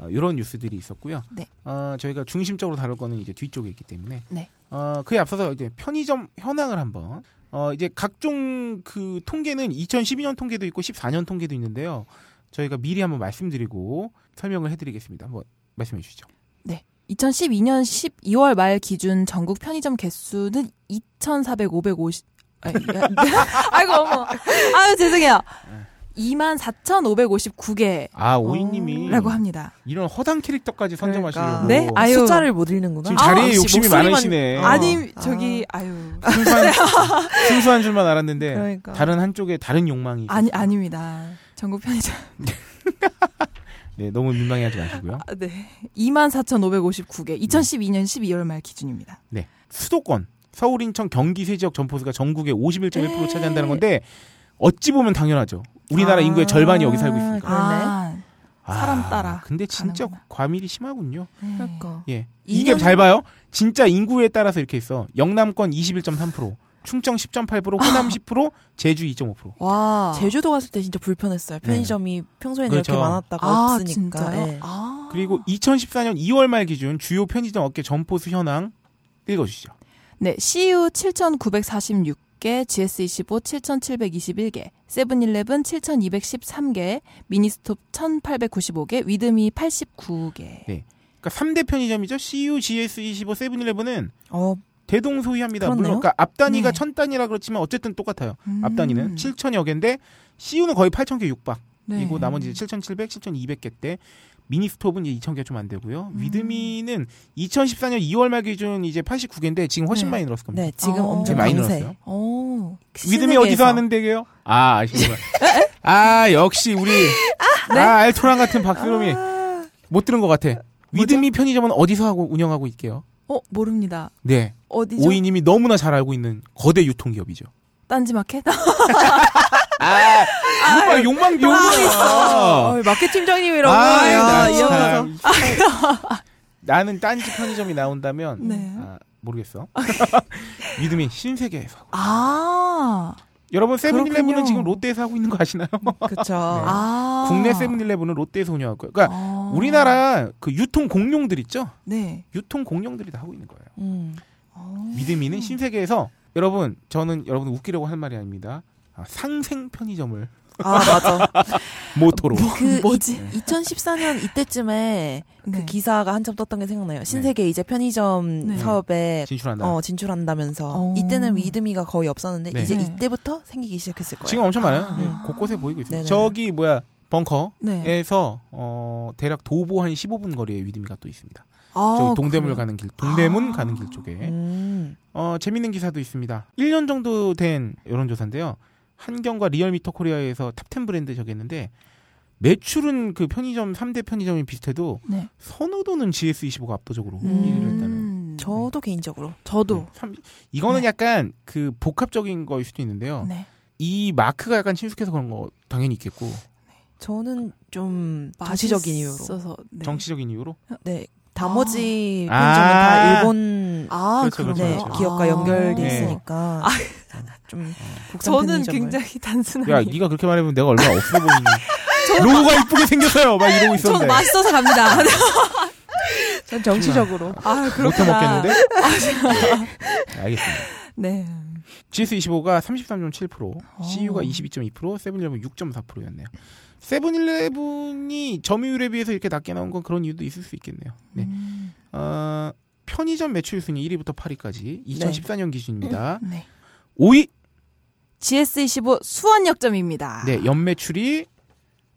어, 이런 뉴스들이 있었고요. 네. 어, 저희가 중심적으로 다룰 거는 이제 뒤쪽에 있기 때문에 네. 어, 그에 앞서서 이제 편의점 현황을 한번 어, 이제 각종 그 통계는 2012년 통계도 있고 14년 통계도 있는데요. 저희가 미리 한번 말씀드리고 설명을 해드리겠습니다. 한번 말씀해 주시죠. 2012년 12월 말 기준 전국 편의점 개수는 2,450. 아이고 어머. 아유 죄송해요. 24,559개라고 아 오이님이 합니다. 이런 허당 캐릭터까지 선점하시려고 네? 아유. 숫자를 못 읽는구나. 지금 자리에 역시 욕심이 목소리만- 많으시네. 어. 아니 아. 저기 아 유 순수한, 순수한 줄만 알았는데 그러니까. 다른 한쪽에 다른 욕망이 아니. 아닙니다. 전국 편의점 네, 너무 민망해 하지 마시고요. 아, 네 24,559개 2012년 12월 말 기준입니다. 네. 수도권, 서울, 인천, 경기 세 지역 점포수가 전국의 51.1% 차지한다는 건데 어찌 보면 당연하죠. 우리나라 아, 인구의 절반이 여기 살고 있으니까. 아, 사람 따라 근데 진짜 가는구나. 과밀이 심하군요. 네. 그러니까. 예. 이 이게 년- 잘 봐요. 진짜 인구에 따라서 이렇게 있어. 영남권 21.3%, 충청 10.8%, 호남 10%, 제주 2.5%. 와 제주도 갔을 때 진짜 불편했어요. 편의점이 평소에는 그렇죠. 이렇게 많았다가 아 없으니까. 진짜요? 예. 아. 그리고 2014년 2월 말 기준 주요 편의점 업계 점포수 현황 읽어주시죠. 네, CU 7,946 개, GS25 7,721개, 세븐일레븐 7,213개, 미니스톱 1,895개, 위드미 89개. 그러니까 3대 편의점이죠. CU, GS25, 세븐일레븐은 어, 대동소이합니다. 물론. 그러니까 앞 단위가 네. 천 단위라 그렇지만 어쨌든 똑같아요. 음. 앞 단위는 7천여 개인데 CU는 거의 8천 개 육박. 네. 이고 나머지 7,700, 7,200개 때 미니스톱은 이제 2,000개 좀 안 되고요. 음. 위드미는 2014년 2월 말 기준 이제 89개인데 지금 훨씬 네. 많이 늘었을 겁니다. 네, 지금 어. 엄청 많이 강세. 늘었어요. 오. 위드미 어디서 하는 데게요? 아, 아시구나. 아, 역시 우리 아, 알토란 같은 박수롬이 못 들은 것 같아. 위드미 편의점은 어디서 하고 운영하고 있게요? 어, 모릅니다. 네. 어디죠? 오이님이 너무나 잘 알고 있는 거대 유통기업이죠. 딴지마켓? 아, 아 욕망 욕망 어, 마켓 팀장님이라고. 아, 야, 나이 형. 참. 나는 딴지 편의점이 나온다면 네. 아, 모르겠어. 믿음이 신세계에서. 하고. 아. 여러분 세븐일레븐은. 지금 롯데에서 하고 있는 거 아시나요? 그쵸. 아. 국내 세븐일레븐은 롯데에서 운영할 거예요. 그러니까 아. 우리나라 그 유통 공룡들 있죠? 네. 유통 공룡들이 다 하고 있는 거예요. 음. 어. 믿음이는 신세계에서 여러분 저는 여러분 웃기려고 할 말이 아닙니다. 아, 상생 편의점을 아, 맞아. 모토로 그 뭐지? 2014년 이때쯤에 그 네. 기사가 한참 떴던 게 생각나요. 신세계 이제 편의점 네. 사업에 진출한다. 어, 진출한다면서. 어. 이때는 위드미가 거의 없었는데 네. 이제 네. 이때부터 생기기 시작했을 거예요. 지금 엄청 많아요. 아. 네, 곳곳에 보이고 있어요. 네네. 저기 뭐야 벙커에서 네. 어, 대략 도보 한 15분 거리에 위드미가 또 있습니다. 아, 저기 동대문? 가는 길, 동대문 아. 가는 길 쪽에 음. 어, 재밌는 기사도 있습니다. 1년 정도 된 여론조사인데요. 한경과 리얼미터 코리아에서 top 10 브랜드 저기했는데 매출은 그 편의점 3대 편의점이 비슷해도 네. 선호도는 GS25가 압도적으로 음. 1위를 했다는. 음, 저도 개인적으로 저도. 네, 참, 이거는 약간 그 복합적인 거일 수도 있는데요. 네. 이 마크가 약간 친숙해서 그런 거 당연히 있겠고 저는 좀 정치적인 이유로 네. 정치적인 이유로 네 나머지 아. 편의점은 다 일본 아, 그렇죠, 그렇죠, 네, 그렇죠. 기업과 아. 연결돼 네. 있으니까 좀 국산 저는. 굉장히 단순하게. 야 네가 그렇게 말해보면 내가 얼마나 없어 보이냐 로고가 이쁘게 생겼어요 막 이러고 있었는데 맛있어서 갑니다. 전 정치적으로 아, 못해 그렇구나. 먹겠는데 네, 알겠습니다 네. GS25가 33.7% 어. CU가 22.2% 세븐일레븐 6.4%였네요 세븐일레븐이 점유율에 비해서 이렇게 낮게 나온 건 그런 이유도 있을 수 있겠네요 네. 음, 어, 편의점 매출 순위 1위부터 8위까지 2014년 기준입니다 네. 5위 GS25 수원역점입니다. 네 연매출이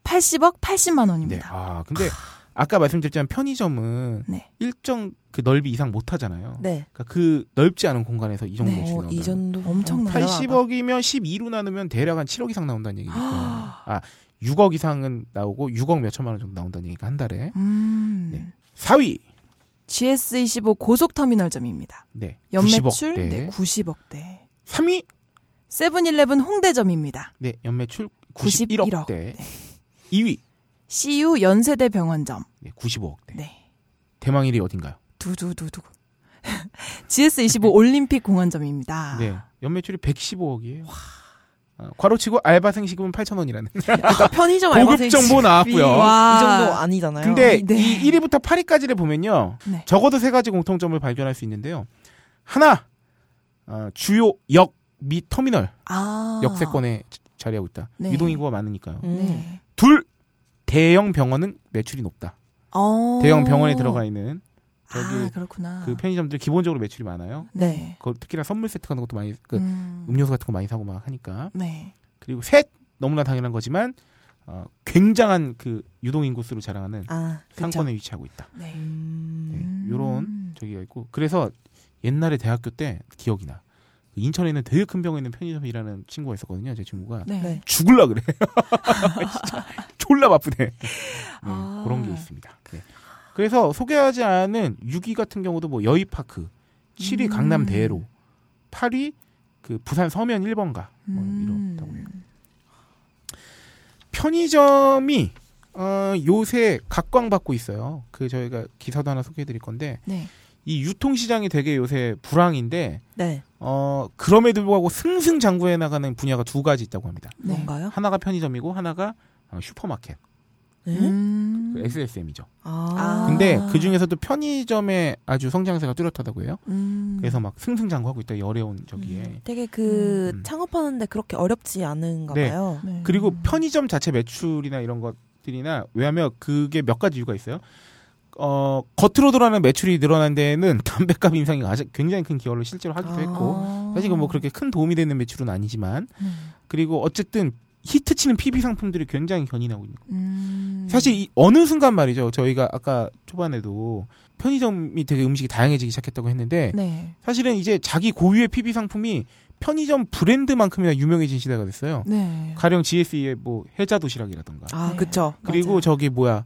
80억 80만 네. 원입니다. 아, 근데 아까 말씀드렸지만 편의점은 네. 일정 그 넓이 이상 못 하잖아요. 네. 그러니까 그 넓지 않은 공간에서 이 정도 네. 어, 나온다. 이 정도 엄청나요. 어, 대단하다. 80억이면 12로 나누면 대략 한 7억 이상 나온다는 얘기니까. 아, 6억 이상은 나오고 6억 몇 천만 원 정도 나온다는 얘기가 한 달에. 음. 네. 4위. GS25 고속터미널점입니다. 네. 연매출 90억. 네. 네, 90억대. 3위. 세븐일레븐 홍대점입니다. 네, 연매출 91억. 91억대. 네. 2위. CU 연세대 병원점. 네, 95억대. 네. 대망 1위 어딘가요? 두두두두. GS25 올림픽 공원점입니다. 네. 연매출이 115억이에요. 어, 괄호치고 알바생 시급은 8,000원이라는 그러니까 편의점 알바생 정보 나왔고요. 와. 이 정도 아니잖아요. 근데 네. 이 1위부터 8위까지를 보면요. 네. 적어도 세 가지 공통점을 발견할 수 있는데요. 하나, 어, 주요 역 및 터미널 아. 역세권에 자- 자리하고 있다. 네. 유동인구가 많으니까요. 음. 네. 둘, 대형 병원은 매출이 높다. 어. 대형 병원에 들어가 있는 저기 아, 그렇구나. 그 편의점들 기본적으로 매출이 많아요. 네. 그 특히나 선물 세트 같은 것도 많이 그 음. 음료수 같은 거 많이 사고 막 하니까. 네. 그리고 셋, 너무나 당연한 거지만 어, 굉장한 그 유동 인구 수를 자랑하는 아. 상권에 위치하고 있다. 네. 음. 네, 음. 요런 저기가 있고 그래서 옛날에 대학교 때 기억이 나. 그 인천에 있는 되게 큰 병원에 있는 편의점에 일하는 친구가 있었거든요. 제 친구가 네. 네. 죽을라 그래. 진짜 졸라 바쁘네. 네, 아. 그런 게 있습니다. 네. 그래서 소개하지 않은 6위 같은 경우도 뭐 여의파크, 7위 음. 강남 대로, 8위 그 부산 서면 1번가 뭐 음. 이렇다고 해요. 편의점이 어, 요새 각광받고 있어요. 그 저희가 기사도 하나 소개해드릴 건데 네. 이 유통시장이 되게 요새 불황인데 네. 어, 그럼에도 불구하고 승승장구해 나가는 분야가 두 가지 있다고 합니다. 네. 뭔가요? 하나가 편의점이고 하나가 어, 슈퍼마켓, 네? 음. 그 SSM이죠. 아. 근데 그 중에서도 편의점의 아주 성장세가 뚜렷하다고 해요. 음. 그래서 막 승승장구하고 있다. 이 어려운 저기에. 되게 그 음. 창업하는데 그렇게 어렵지 않은가 네. 봐요. 네. 그리고 편의점 자체 매출이나 이런 것들이나 왜냐하면 그게 몇 가지 이유가 있어요. 어 겉으로 드러나는 매출이 늘어난 데에는 담배값 인상이 아주 굉장히 큰 기여를 실제로 하기도 아. 했고 사실 그뭐 그렇게 큰 도움이 되는 매출은 아니지만 음. 그리고 어쨌든 히트치는 PB 상품들이 굉장히 견인하고 있는 거예요. 음. 사실 이 어느 순간 말이죠. 저희가 아까 초반에도 편의점이 되게 음식이 다양해지기 시작했다고 했는데 네. 사실은 이제 자기 고유의 PB 상품이 편의점 브랜드만큼이나 유명해진 시대가 됐어요. 네. 가령 GSE의 뭐 해자 도시락이라던가 아, 네. 그쵸. 그리고 맞아요. 저기 뭐야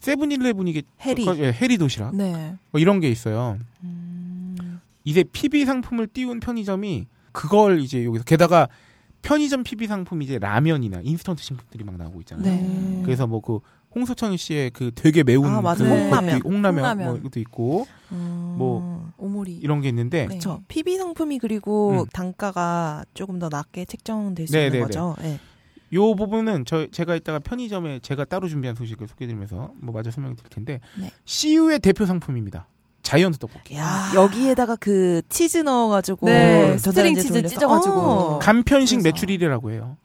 세븐일레븐 이게 해리. 어, 예, 해리 도시락 네. 뭐 이런 게 있어요. 음. 이제 PB 상품을 띄운 편의점이 그걸 이제 여기서 게다가 편의점 PB 상품 이제 라면이나 인스턴트 식품들이 막 나오고 있잖아요. 네. 그래서 뭐 그 홍소천 씨의 그 되게 매운 아, 맞아요. 그 홍라면. 홍라면, 홍라면. 뭐 이것도 있고 음. 뭐 오모리. 이런 게 있는데 네. 그쵸. PB 상품이 그리고 음. 단가가 조금 더 낮게 책정될 수 네, 있는 네, 거죠. 네. 요 부분은 저 제가 이따가 편의점에 제가 따로 준비한 소식을 소개드리면서 뭐 마저 설명드릴 텐데 네. CU의 대표 상품입니다. 자이언트 떡볶이. 야, 여기에다가 그 치즈 넣어가지고 네, string 치즈 돌려서- 찢어가지고. 어. 간편식 1위라고 해요.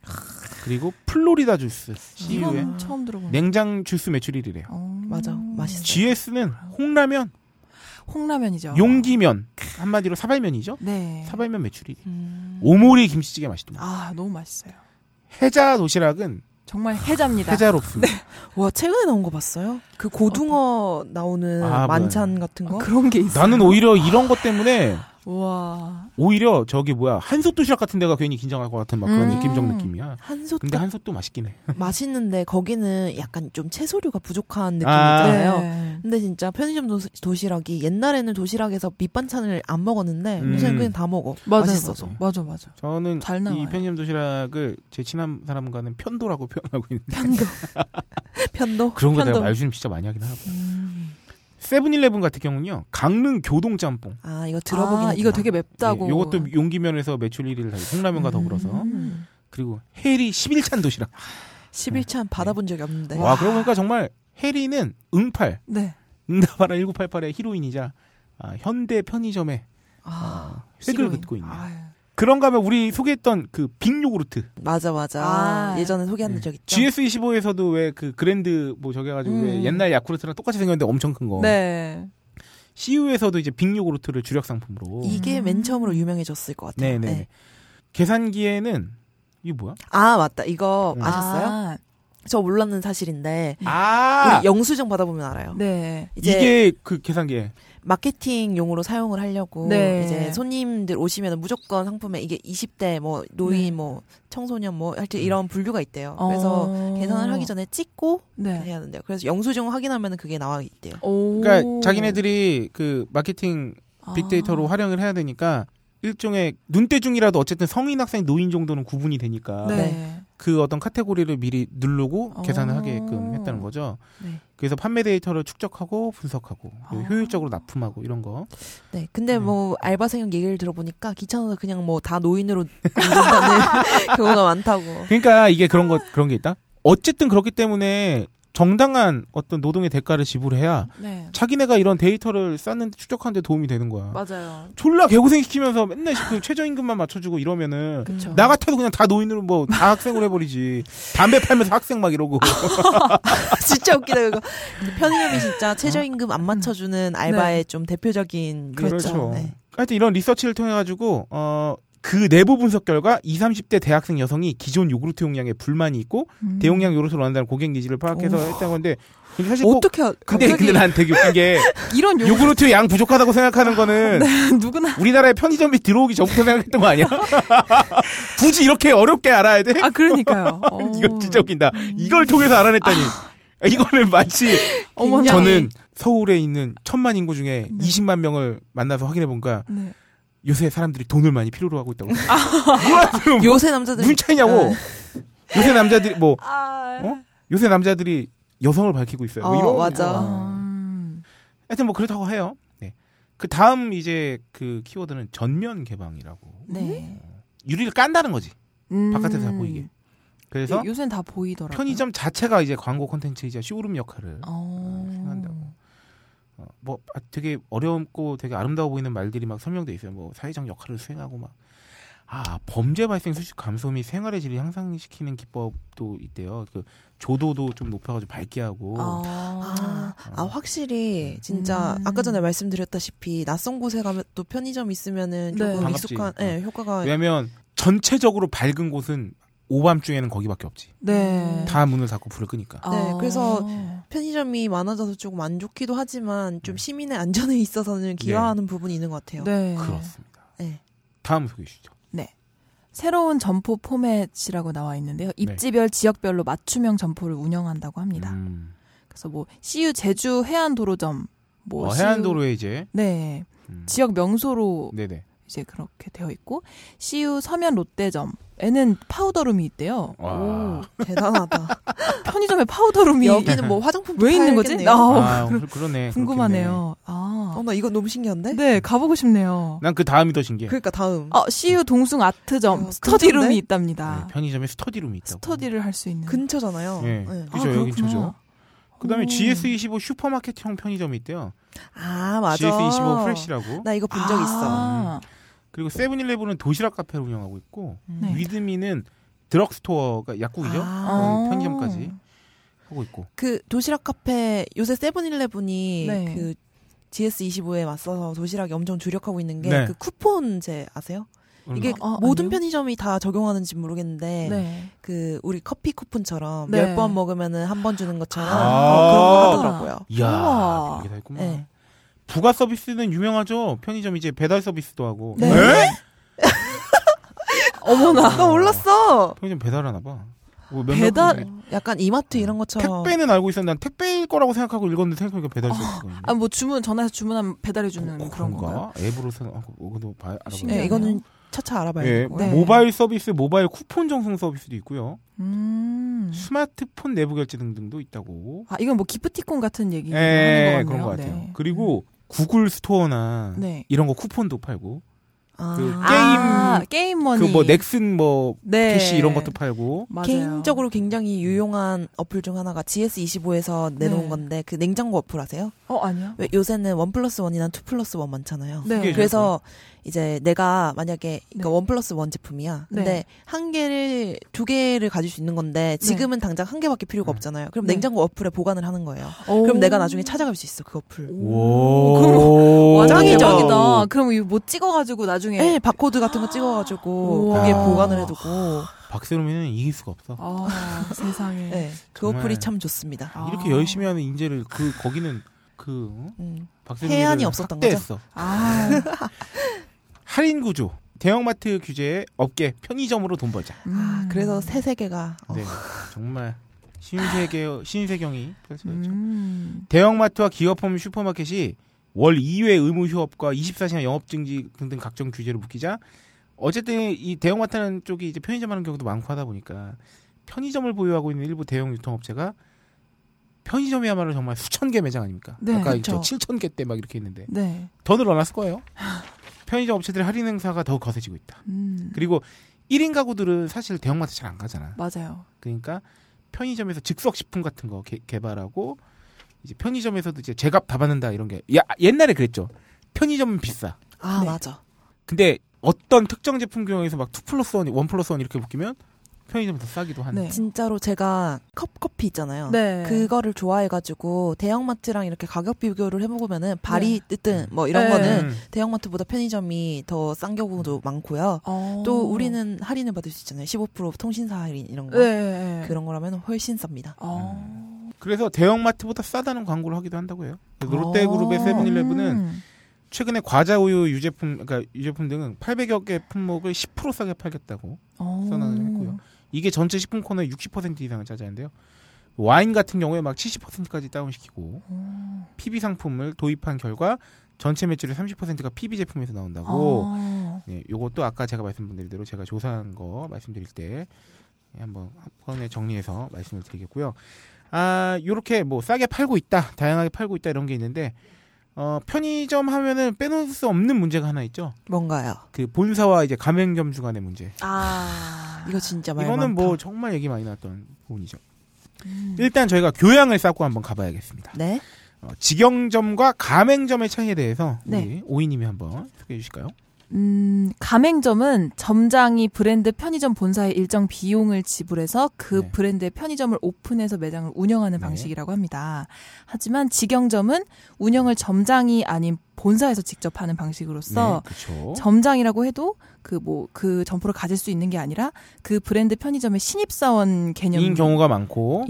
그리고 플로리다 주스 CU의 처음 들어보는. 냉장 주스 매출 1위래요. 어. 맞아. 맛있어요. GS는 홍라면, 홍라면이죠. 용기면 한마디로 사발면이죠. 네. 사발면 매출 1위. 음. 오모리 김치찌개 맛있더만. 아 너무 맛있어요. 해자 도시락은 정말 해자입니다. 해자롭습니다. 와 최근에 나온 거 봤어요? 그 고등어 나오는 아, 만찬 같은 거? 그런 게 있어요. 나는 오히려 이런 것 때문에 와. 오히려 저기 뭐야 한솥 도시락 같은 데가 괜히 긴장할 것 같은 막 그런 음. 느낌적 느낌이야. 한솥 근데 한솥도 맛있긴 해. 맛있는데 거기는 약간 좀 채소류가 부족한 느낌 아. 있잖아요. 네. 근데 진짜 편의점 도, 도시락이 옛날에는 도시락에서 밑반찬을 안 먹었는데 음. 요새는 그냥 다 먹어. 맞아, 맛있어서. 맞아, 맞아. 저는 잘이 나와요. 편의점 도시락을 제 친한 사람과는 편도라고 표현하고 있는데 편도. 편도. 그런 거 내가 편도. 말씀 진짜 많이 하긴 하고. 음. 세븐일레븐 같은 경우는요 강릉 교동 짬뽕. 아 이거 들어보긴 아. 이거 되게 맵다고. 예, 요것도 용기면에서 매출 1위를 달리 콩라면과 더불어서 음. 그리고 해리 11찬 도시락. 11찬 받아본 적이 없는데. 와 그러고 보니까 정말 해리는 응팔 네. 응답하라 1988의 히로인이자 아, 현대 편의점의 아, 획을 히로인. 긋고 있는. 아유. 그런가 하면 우리 소개했던 그 빅 요구르트 맞아 맞아. 아. 예전에 소개한 네. 적 있죠. GS25에서도 왜 그 그랜드 뭐 저기 해가지고 왜 음. 옛날 야쿠르트랑 똑같이 생겼는데 엄청 큰 거. 네. CU에서도 이제 빅 요구르트를 주력 상품으로. 이게 음. 맨 처음으로 유명해졌을 것 같아요. 네네. 네. 계산기에는 이게 뭐야? 아 맞다. 이거 음. 아셨어요? 아, 저 몰랐는 사실인데 아 우리 영수증 받아보면 알아요. 네. 이제 이게 그 계산기. 마케팅용으로 사용을 하려고 네. 이제 손님들 오시면 무조건 상품에 이게 20대 뭐 노인 네. 뭐 청소년 뭐 하여튼 음. 이런 분류가 있대요. 그래서 어. 계산을 하기 전에 찍고 네. 해야 된대요. 그래서 영수증 확인하면 그게 나와 있대요. 오. 그러니까 자기네들이 그 마케팅 빅데이터로 아. 활용을 해야 되니까 일종의 눈대중이라도 어쨌든 성인 학생 노인 정도는 구분이 되니까 네. 그 어떤 카테고리를 미리 누르고 어. 계산을 하게끔 했다는 거죠. 네. 그래서 판매 데이터를 축적하고 분석하고 그리고 아. 효율적으로 납품하고 이런 거. 네. 근데 음. 뭐 알바생 얘기를 들어보니까 귀찮아서 그냥 뭐 다 노인으로 만든다는 경우가 많다고. 그러니까 이게 그런 거 그런 게 있다. 어쨌든 그렇기 때문에 정당한 어떤 노동의 대가를 지불해야 네. 자기네가 이런 데이터를 쌓는데 축적하는데 도움이 되는 거야. 맞아요. 졸라 개고생 시키면서 맨날 그 최저임금만 맞춰주고 이러면은 그쵸. 나 같아도 그냥 다 노인으로 뭐 다 학생으로 해버리지. 담배 팔면서 학생 막 이러고. 진짜 웃기다 그거. 편의점이 진짜 최저임금 안 맞춰주는 알바의 좀 대표적인 그렇죠. 네. 하여튼 이런 리서치를 통해 가지고 어. 그 내부 분석 결과 20, 30대 대학생 여성이 기존 요구르트 용량에 불만이 있고 음. 대용량 요구르트를 원한다는 고객 needs를 파악해서 오. 했다는 건데 사실 꼭 어떻게 하- 근데 갑자기- 근데 난 되게 웃긴 게 이런 요 요구르트 양 부족하다고 생각하는 거는 누구나 우리나라에 편의점이 들어오기 전부터 생각했던 거 아니야? 굳이 이렇게 어렵게 알아야 돼? 아 그러니까요. 어. 이거 진짜 웃긴다. 이걸 통해서 알아냈다니. 이거는 마치. 저는 서울에 있는 천만 인구 중에 20만 명을 만나서 확인해 보니까 네. 요새 사람들이 돈을 많이 필요로 하고 있다고. 지금 뭐 요새 남자들 무슨 차이냐고. 요새 남자들이 뭐 아. 어? 요새 남자들이 여성을 밝히고 있어요. 뭐 어, 이런 맞아. 음. 하여튼 뭐 그렇다고 해요. 네. 그 다음 이제 그 키워드는 전면 개방이라고. 네. 유리를 깐다는 거지. 음. 바깥에서 다 보이게. 그래서 네, 요새는 다 보이더라고요. 편의점 자체가 이제 광고 콘텐츠이자 쇼룸 역할을 어. 생각한다고. 어, 뭐 아, 되게 어렵고 되게 아름다워 보이는 말들이 막 설명돼 있어요. 뭐 사회적 역할을 수행하고 막 아, 범죄 발생 수식 감소 및 생활의 질을 향상시키는 기법도 있대요. 그 조도도 좀 높여가지고 밝게 하고. 아, 아, 확실히 진짜 음. 아까 전에 말씀드렸다시피 낯선 곳에 가면 또 편의점 있으면은 네. 조금 반갑지. 익숙한 예, 효과가 왜냐면 전체적으로 밝은 곳은 오밤중에는 거기밖에 없지. 네. 다 문을 닫고 불을 끄니까. 네, 아. 그래서 편의점이 많아져서 조금 안 좋기도 하지만 좀 시민의 안전에 있어서는 기여하는 부분이 있는 것 같아요. 네. 그렇습니다. 네. 다음 소개해 주시죠. 새로운 점포 포맷이라고 나와 있는데요. 입지별 지역별로 맞춤형 점포를 운영한다고 합니다. 음. 그래서 뭐 CU 제주 해안 도로점 뭐 어, CU 해안 도로에 이제 네. 음. 지역 명소로 네네. 이제 그렇게 되어 있고 CU 서면 롯데점 에는 powder room이 있대요. 와. 대단하다. 편의점에 powder room이 여기는 뭐 화장품 왜 있는 거지? 아, 아, 그- 그러네. 궁금하네요. 아. 어, 나 이거 너무 신기한데? 네, 가보고 싶네요. 난 그 다음이 더 신기해. 그러니까 다음. 어, CU 동숭 아트점 어, study room이 근처인데? 있답니다. 네, 편의점에 study room이 있다고. 스터디를 할 수 있는. 근처잖아요. 네. 네. 그죠, 여긴 그렇구나. 저죠. 그다음에 오. GS25 슈퍼마켓형 편의점이 있대요. 아, 맞아. GS25 프레시라고. 나 이거 본적 있어. 아, 그리고 세븐일레븐은 도시락 카페를 운영하고 있고 네. 위드미는 드럭스토어가 약국이죠. 아. 그 편의점까지 하고 있고. 그 도시락 카페 요새 세븐일레븐이 네. 그 GS25에 맞서서 도시락이 엄청 주력하고 있는 게 네. 그 쿠폰제 아세요? 이게 아, 모든 아니요? 편의점이 다 적용하는지 모르겠는데 네. 그 우리 커피 쿠폰처럼 네. 열번 먹으면은 한 번 주는 것처럼 아. 어, 그런 거 하더라고요. 이야, 우와. 이게 다 있구만. 네. 부가 서비스는 유명하죠. 편의점 이제 배달 서비스도 하고. 네. 에? 어머나. 나 몰랐어. 편의점 배달하나 봐. 뭐 배달- 곳에 약간 이마트 이런 것처럼 택배는 알고 있었는데 난 택배일 거라고 생각하고 읽었는데 생각해보니까 배달 서비스거든요. 아, 뭐 주문, 전화해서 주문하면 배달해 주는 어, 그런 그런가? 건가요? 앱으로서 아, 그것도 봐 알아보네. 신기하네요. 네, 이거는 차차 알아봐야 예. 네. 모바일 서비스, 모바일 쿠폰 정성 서비스도 있고요. 음. 스마트폰 내부 결제 등등도 있다고. 아, 이건 뭐 기프티콘 같은 얘기 예, 하는 것 그런 같네요. 것 같아요. 네. 그리고 구글 스토어나 네. 이런 거 쿠폰도 팔고, 아, 그 아, 게임 머니. 그 뭐 넥슨 뭐 네. 캐시 이런 것도 팔고. 맞아요. 개인적으로 굉장히 유용한 어플 중 하나가 GS25에서 내놓은 네. 건데 그 냉장고 어플 아세요? 어, 아니요. 왜 요새는 one plus one이나 two plus one 많잖아요. 네. 그게 그래서 이제 내가 만약에 그러니까 네. one plus one 제품이야. 근데 네. 한 개를 두 개를 가질 수 있는 건데 지금은 당장 한 개밖에 필요가 네. 없잖아요. 그럼 네. 냉장고 어플에 보관을 하는 거예요. 오. 그럼 내가 나중에 찾아갈 수 있어 그 어플. 오. 짱이죠? 대박이다. 그럼 이거 뭐 찍어가지고 나중에. 네, 바코드 같은 거 찍어가지고. 거기에 보관을 해두고. 박세롬이는 이길 수가 없어. 아, 세상에. 네, 그. 어플이 참 좋습니다. 아. 이렇게 열심히 하는 인재를 그 거기는 그 어? 음. 박세롬이를 해안이 없었던 거죠? 학대했어. 아, 할인 구조. 대형마트 규제에 업계 편의점으로 돈 벌자. 아, 음. 그래서 새 세계가 어, 네, 정말 신세계 신세경이 펼쳐졌죠. 음. 대형마트와 기업품 슈퍼마켓이 월 2회 의무 휴업과 24시간 영업 증지 등등 각종 규제를 묶이자 어쨌든 이 대형마트는 쪽이 이제 편의점 하는 경우도 많고 하다 보니까 편의점을 보유하고 있는 일부 대형 유통업체가 편의점이야말로 정말 수천 개 매장 아닙니까? 네, 아까 그쵸. 저 7천 개 때 막 이렇게 했는데 네. 더 늘어났을 거예요. 편의점 업체들의 할인 행사가 더 거세지고 있다. 음. 그리고 1인 가구들은 사실 대형마트 잘 안 가잖아. 맞아요. 그러니까 편의점에서 즉석 식품 같은 거 개, 개발하고 이제 편의점에서도 이제 제값 다 받는다 이런 게 야, 옛날에 그랬죠. 편의점은 비싸. 아 네. 맞아. 근데 어떤 특정 제품 경우에서 막2 플러스 1, 1 플러스 1 이렇게 묶이면 편의점이 더 싸기도 하는. 네. 진짜로 제가 컵 커피 있잖아요. 네. 그거를 좋아해가지고 대형마트랑 이렇게 가격 비교를 해보면은 발이 뜨든 뭐 이런 네. 거는 음. 대형마트보다 편의점이 더 싼 경우도 많고요. 어. 또 우리는 할인을 받을 수 있잖아요. 15% 통신사 할인 이런 거. 네. 그런 거라면 훨씬 쌉니다. 어. 그래서 대형마트보다 싸다는 광고를 하기도 한다고 해요. 어. 롯데그룹의 세븐일레븐은 음. 최근에 과자 우유 유제품 그러니까 유제품 등은 800여 개 품목을 10% 싸게 팔겠다고 어. 선언을 했고요. 이게 전체 식품 코너의 60% 이상을 차지하는데요. 와인 같은 경우에 막 70%까지 다운시키고 어. PB 상품을 도입한 결과 전체 매출의 30%가 PB 제품에서 나온다고. 어. 네, 요것도 아까 제가 말씀드린 대로 제가 조사한 거 말씀드릴 때 한번 한 번에 정리해서 말씀을 드리겠고요. 아, 요렇게 뭐 싸게 팔고 있다, 다양하게 팔고 있다 이런 게 있는데 어, 편의점 하면은 빼놓을 수 없는 문제가 하나 있죠. 뭔가요? 그 본사와 이제 가맹점주 간의 문제. 아. 이거 진짜 말 이거는 많다. 뭐 정말 얘기 많이 나왔던 부분이죠. 음. 일단 저희가 교양을 쌓고 한번 가봐야겠습니다. 네. 어, 직영점과 가맹점의 차이에 대해서 네. 우리 오이님이 한번 소개해 주실까요? 음, 가맹점은 점장이 브랜드 편의점 본사에 일정 비용을 지불해서 그 네. 브랜드의 편의점을 오픈해서 매장을 운영하는 네. 방식이라고 합니다. 하지만 직영점은 운영을 점장이 아닌 본사에서 직접 하는 방식으로서 네. 점장이라고 해도 그 뭐 그 점포를 가질 수 있는 게 아니라 그 브랜드 편의점의 신입 사원 개념이고 인 경우가 많고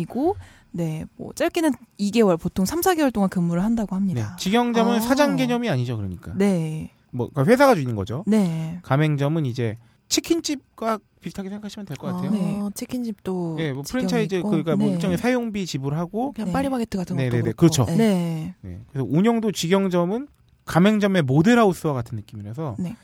네, 뭐 짧게는 2개월 보통 3, 4개월 동안 근무를 한다고 네, 합니다. 직영점은 아. 사장 개념이 아니죠, 그러니까. 네. 뭐 그러니까 회사가 주는 거죠. 네. 가맹점은 이제 치킨집과 비슷하게 생각하시면 될 것 같아요. 어, 네. 치킨집도 예, 뭐 프랜차이즈 있고, 그러니까 뭐 네. 일정의 사용비 지불하고 그냥 네. 파리바게트 같은 것도 네네네. 그렇죠. 네. 네. 네. 그래서 운영도 직영점은 가맹점의 모델하우스와 같은 느낌이라서 네.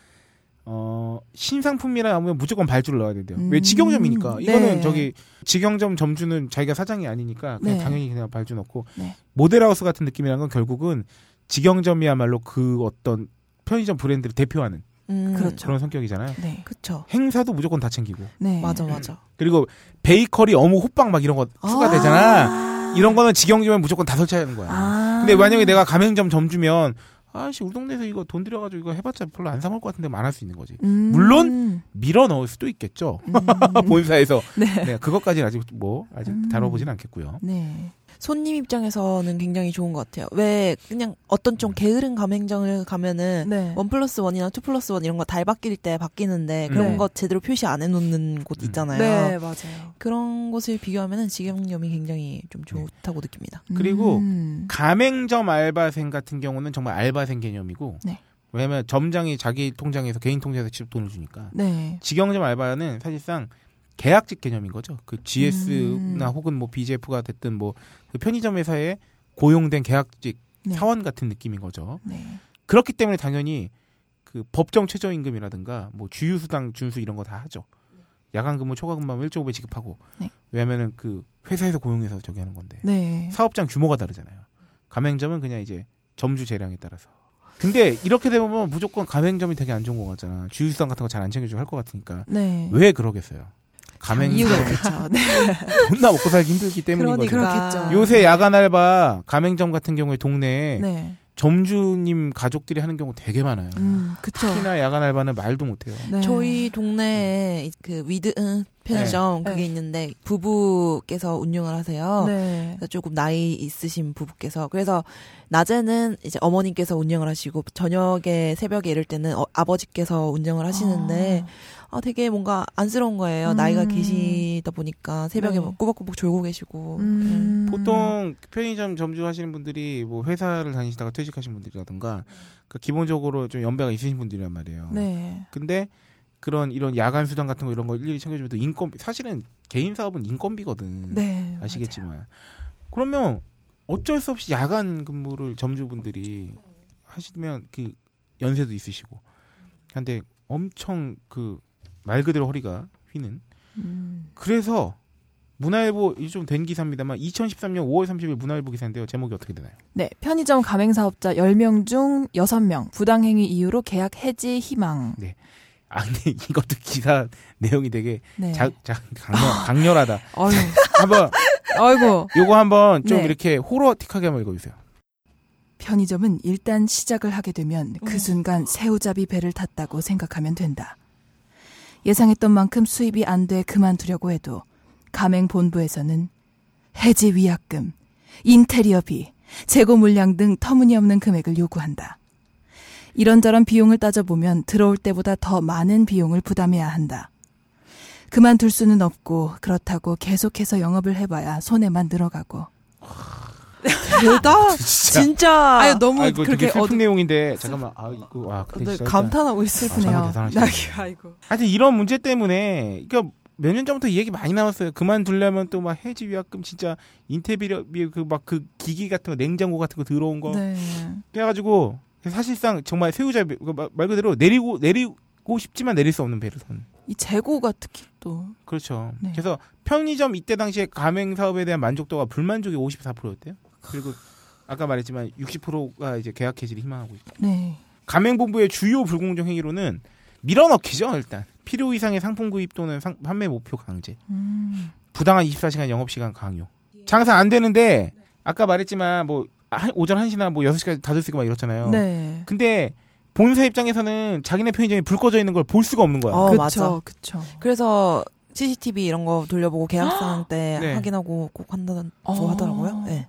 어, 신상품이라 하면 무조건 발주를 넣어야 된대요. 음. 왜 직영점이니까. 이거는 네. 저기 직영점 점주는 자기가 사장이 아니니까 그냥 네. 당연히 그냥 발주 넣고 네. 모델하우스 같은 느낌이라는 건 결국은 직영점이야말로 그 어떤 편의점 브랜드를 대표하는 음, 그렇죠. 그런 성격이잖아요. 네. 그쵸. 행사도 무조건 다 챙기고. 네. 맞아, 맞아. 그리고 베이커리 어묵 호빵 막 이런 거 추가되잖아. 이런 거는 직영점에 무조건 다 설치하는 거야. 아. 근데 만약에 내가 가맹점 점주면 아씨 우리 동네에서 이거 돈 들여가지고 이거 해봤자 별로 안 사 먹을 것 같은데 말할 수 있는 거지. 음. 물론 밀어 넣을 수도 있겠죠. 음. 본사에서. 네. 네, 그것까지는 아직 뭐 아직 음. 다뤄보진 않겠고요. 네. 손님 입장에서는 굉장히 좋은 것 같아요. 왜 그냥 어떤 좀 게으른 가맹점을 가면은 네. one plus one이나 two plus one 이런 거 달 바뀔 때 바뀌는데 그런 네. 거 제대로 표시 안 해놓는 곳 음. 있잖아요. 네, 맞아요. 그런 곳을 비교하면은 직영점이 굉장히 좀 좋다고 느낍니다. 그리고 음. 가맹점 알바생 같은 경우는 정말 알바생 개념이고 네. 왜냐면 점장이 자기 통장에서 개인 통장에서 직접 돈을 주니까 네. 직영점 알바는 사실상 계약직 개념인 거죠. 그 GS나 음. 혹은 뭐 BJF가 됐든 뭐 그 편의점 회사에 고용된 계약직 네. 사원 같은 느낌인 거죠. 네. 그렇기 때문에 당연히 그 법정 최저임금이라든가 뭐 주휴수당 준수 이런 거 다 하죠. 야간 근무 초과 근무하면 1.5배 지급하고. 네. 왜냐면은 그 회사에서 고용해서 저기 하는 건데. 네. 사업장 규모가 다르잖아요. 가맹점은 그냥 이제 점주 재량에 따라서. 근데 이렇게 되면 무조건 가맹점이 되게 안 좋은 거 같잖아. 주휴수당 같은 거 잘 안 챙겨주고 할 것 같으니까. 네. 왜 그러겠어요? 이유가 가맹점 있겠죠. 네. 존나 먹고 살기 힘들기 때문인 거죠. 그렇겠죠. 요새 야간 알바 가맹점 같은 경우에 동네에 네. 점주님 가족들이 하는 경우 되게 많아요. 음, 그쵸. 특히나 야간 알바는 말도 못해요. 네. 저희 동네에 그 위드 응, 편의점 네. 그게 네. 있는데 부부께서 운영을 하세요. 네. 그래서 조금 나이 있으신 부부께서 그래서 낮에는 이제 어머님께서 운영을 하시고 저녁에 새벽에 이럴 때는 어, 아버지께서 운영을 하시는데 아 되게 뭔가 안쓰러운 거예요. 음. 나이가 계시다 보니까 새벽에 네. 막 꾸벅꾸벅 졸고 계시고 음. 보통 편의점 점주 하시는 분들이 뭐 회사를 다니시다가 퇴직하신 분들이라든가 그 기본적으로 좀 연배가 있으신 분들이란 말이에요. 네. 근데 그런 이런 야간 수당 같은 거 이런 거 일일이 챙겨주면 또 인건비 사실은 개인 사업은 인건비거든. 네. 아시겠지만 그러면 어쩔 수 없이 야간 근무를 점주분들이 하시면 그 연세도 있으시고 한데 엄청 그 말 그대로 허리가 휘는 음. 그래서 문화일보 이좀 된 기사입니다만 2013년 5월 30일 문화일보 기사인데요. 제목이 어떻게 되나요? 네. 편의점 가맹 사업자 10명 중 6명 부당행위 이유로 계약 해지 희망. 아 근데 이것도 기사 내용이 되게 네. 자, 자, 강렬, 강렬하다. 아유. 한번 아이고. 요거 한번 좀 네. 이렇게 호러틱하게 한번 읽어주세요. 편의점은 일단 시작을 하게 되면 그 순간 새우잡이 배를 탔다고 생각하면 된다. 예상했던 만큼 수입이 안 돼 그만두려고 해도 가맹 본부에서는 해지 위약금, 인테리어비, 재고 물량 등 터무니없는 금액을 요구한다. 이런저런 비용을 따져보면 들어올 때보다 더 많은 비용을 부담해야 한다. 그만둘 수는 없고 그렇다고 계속해서 영업을 해봐야 손해만 늘어가고 대다 진짜 아유 너무 아 이거 되게 그렇게 슬픈 어두 내용인데 잠깐만 아 이거 와 근데 네, 진짜 감탄하고 있을 슬프네요. 아, 대단하시네. 아이고. 하여튼 이런 문제 때문에 그러니까 몇 년 전부터 이 얘기 많이 나왔어요. 그만두려면 또 막 해지 위약금 진짜 인테리어 그막 그 기기 같은 거 냉장고 같은 거 들어온 거 네. 그래가지고 사실상 정말 그말 말 그대로 내리고 내리고 싶지만 내릴 수 없는 배를 선. 이 재고가 특히 또 그렇죠. 네. 그래서 편의점 이때 당시에 가맹 사업에 대한 만족도가 불만족이 54%였대요. 그리고 아까 말했지만 60%가 이제 계약 해지를 희망하고 있고. 네. 가맹본부의 주요 불공정 행위로는 밀어넣기죠 일단 필요 이상의 상품 구입 또는 상- 판매 목표 강제 음. 부당한 24시간 영업 시간 강요 장사 안 되는데 아까 말했지만 뭐 한- 오전 1시나 뭐 6시까지 닫을 수 있고 막 이렇잖아요 네. 근데 본사 입장에서는 자기네 편의점이 불 꺼져 있는 걸 볼 수가 없는 거야 어, 그쵸, 맞아. 그쵸. 그래서 CCTV 이런 거 돌려보고 계약상 때 네. 확인하고 꼭 한다고 어. 하더라고요. 네.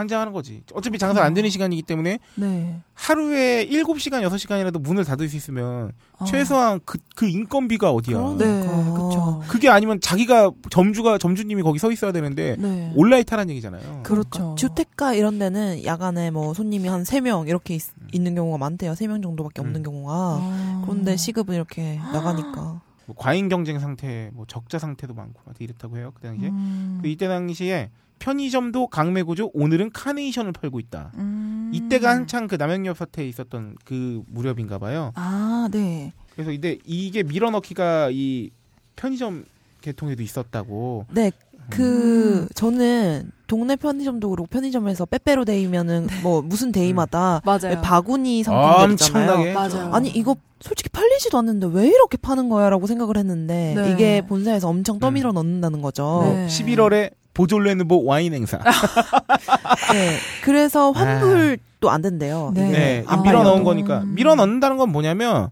환장하는 거지 어차피 장사 안 되는 시간이기 때문에 네. 하루에 7시간 6시간이라도 문을 닫을 수 있으면 어. 최소한 그, 그 인건비가 어디야 그러니까. 네, 그쵸. 그게 아니면 자기가 점주가 점주님이 거기 서 있어야 되는데 네. 온라이타란 얘기잖아요. 그렇죠. 주택가 이런 데는 야간에 뭐 손님이 한 3명 이렇게 있, 는 경우가 많대요. 3명 정도밖에 없는 음. 경우가. 아. 그런데 시급은 이렇게 나가니까. 뭐 과잉 경쟁 상태, 뭐 적자 상태도 많고 하여튼 이렇다고 해요. 그 당시에. 음. 그 이때 당시에 편의점도 강매 구조, 오늘은 카네이션을 팔고 있다. 음. 이때가 한창 그 남양유업 사태에 있었던 그 무렵인가 봐요. 아, 네. 그래서 이때 이게 밀어넣기가 이 편의점 개통에도 있었다고. 네. 그 음. 저는 동네 편의점도 그렇고 편의점에서 빼빼로 데이면은 뭐 무슨 데이마다 맞아요. 왜 바구니 상품들 있잖아요. 엄청나게. 맞아요. 아니 이거 솔직히 팔리지도 않는데 왜 이렇게 파는 거야라고 생각을 했는데 네. 이게 본사에서 엄청 떠밀어 넣는다는 거죠. 네. 11월에 보졸레누보 와인 행사. 네. 그래서 환불도 안 된대요. 네. 네, 안 밀어 넣은. 거니까. 밀어 넣는다는 건 뭐냐면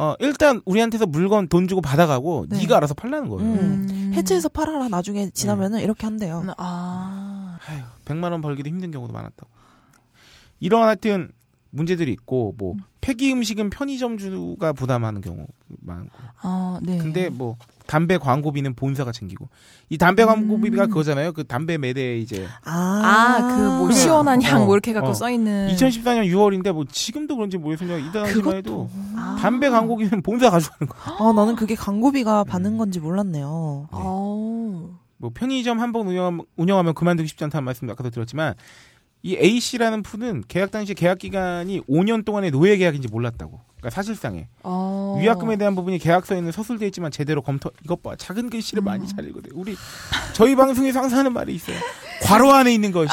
어 일단 우리한테서 물건 돈 주고 받아가고 네. 네. 가 알아서 팔라는 거예요. 음. 해체해서 팔아라 나중에 지나면은 이렇게 한대요. 아. 아휴, 100만 원 벌기도 힘든 경우도 많았다고. 이런 하여튼 문제들이 있고 뭐 폐기 음식은 편의점 주가 부담하는 경우 많고. 아, 네. 근데 뭐 담배 광고비는 본사가 챙기고 이 담배 광고비가 그거잖아요. 그 담배 매대 이제 아, 그 뭐 시원한 향 어, 뭐 이렇게 갖고 어. 써 있는 2014년 6월인데 뭐 지금도 그런지 모르겠어요. 이 당시만 해도 아. 담배 광고비는 본사 가져가는 거야. 아, 나는 그게 광고비가 받는 건지 몰랐네요. 아우. 뭐 편의점 한번 운영, 운영하면 그만두기 쉽지 않다는 말씀도 아까도 드렸지만 이 A 씨라는 푸는 계약 당시 계약 기간이 5년 동안의 노예 계약인지 몰랐다고. 그러니까 사실상에 어. 위약금에 대한 부분이 계약서에 는 서술돼 있지만 제대로 검토. 이것 봐 작은 글씨를 많이 음. 잘 읽거든. 우리 저희 방송에서 항상 하는 말이 있어요. 괄호 안에 있는 것이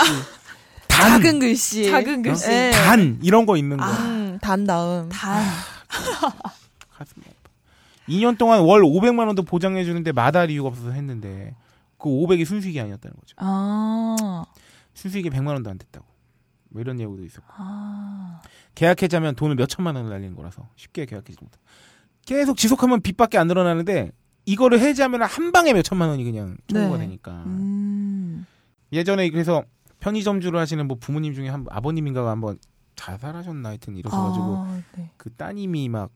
단, 작은 글씨. 작은 글씨. 예. 단 이런 거 있는 거. 음, 단 다음. 단. 가슴 아파. 2년 동안 월 500만 원도 보장해 주는데 마다할 이유가 없어서 했는데 그 500이 순수익이 아니었다는 거죠. 아. 순수익이 100만 원도 안 됐다고. 뭐 이런 예고도 있었고. 아. 계약해자면 돈을 몇 천만 원을 날리는 거라서 쉽게 계약하지 못해. 계속 지속하면 빚밖에 안 늘어나는데 이거를 해지하면 한 방에 몇 천만 원이 그냥 청구가 네. 되니까. 음. 예전에 그래서 편의점주를 하시는 뭐 부모님 중에 한 아버님인가가 한번 자살하셨나 하여튼 이러셔가지고 아, 네. 그 따님이 막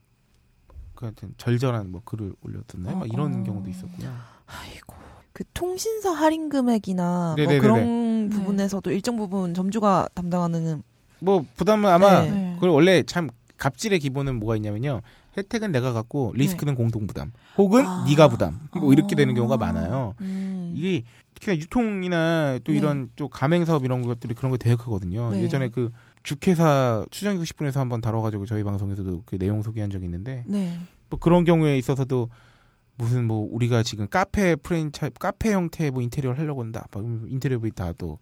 그 하여튼 절절한 뭐 글을 올렸던데 막 이런 어. 경우도 있었고요. 아이고. 그 통신사 할인 금액이나 뭐. 그런 네. 부분에서도 일정 부분 점주가 담당하는 뭐 부담은 아마 네. 네. 그걸 원래 참 갑질의 기본은 뭐가 있냐면요. 혜택은 내가 갖고 리스크는 공동 부담. 혹은 아. 네가 부담. 뭐 이렇게 되는 경우가 많아요. 음. 이게 특히나 유통이나 또 네. 이런 또 가맹 사업 이런 것들이 그런 거 되게 크거든요. 네. 예전에 그 주회사 추정이고 10분에서 한번 다뤄가지고 저희 방송에서도 그 내용 소개한 적이 있는데 네. 뭐 그런 경우에 있어서도 무슨 뭐 우리가 지금 카페 프랜차이 카페 형태의 뭐 인테리어를 하려고 한다. 막 이러면 인테리어비 다또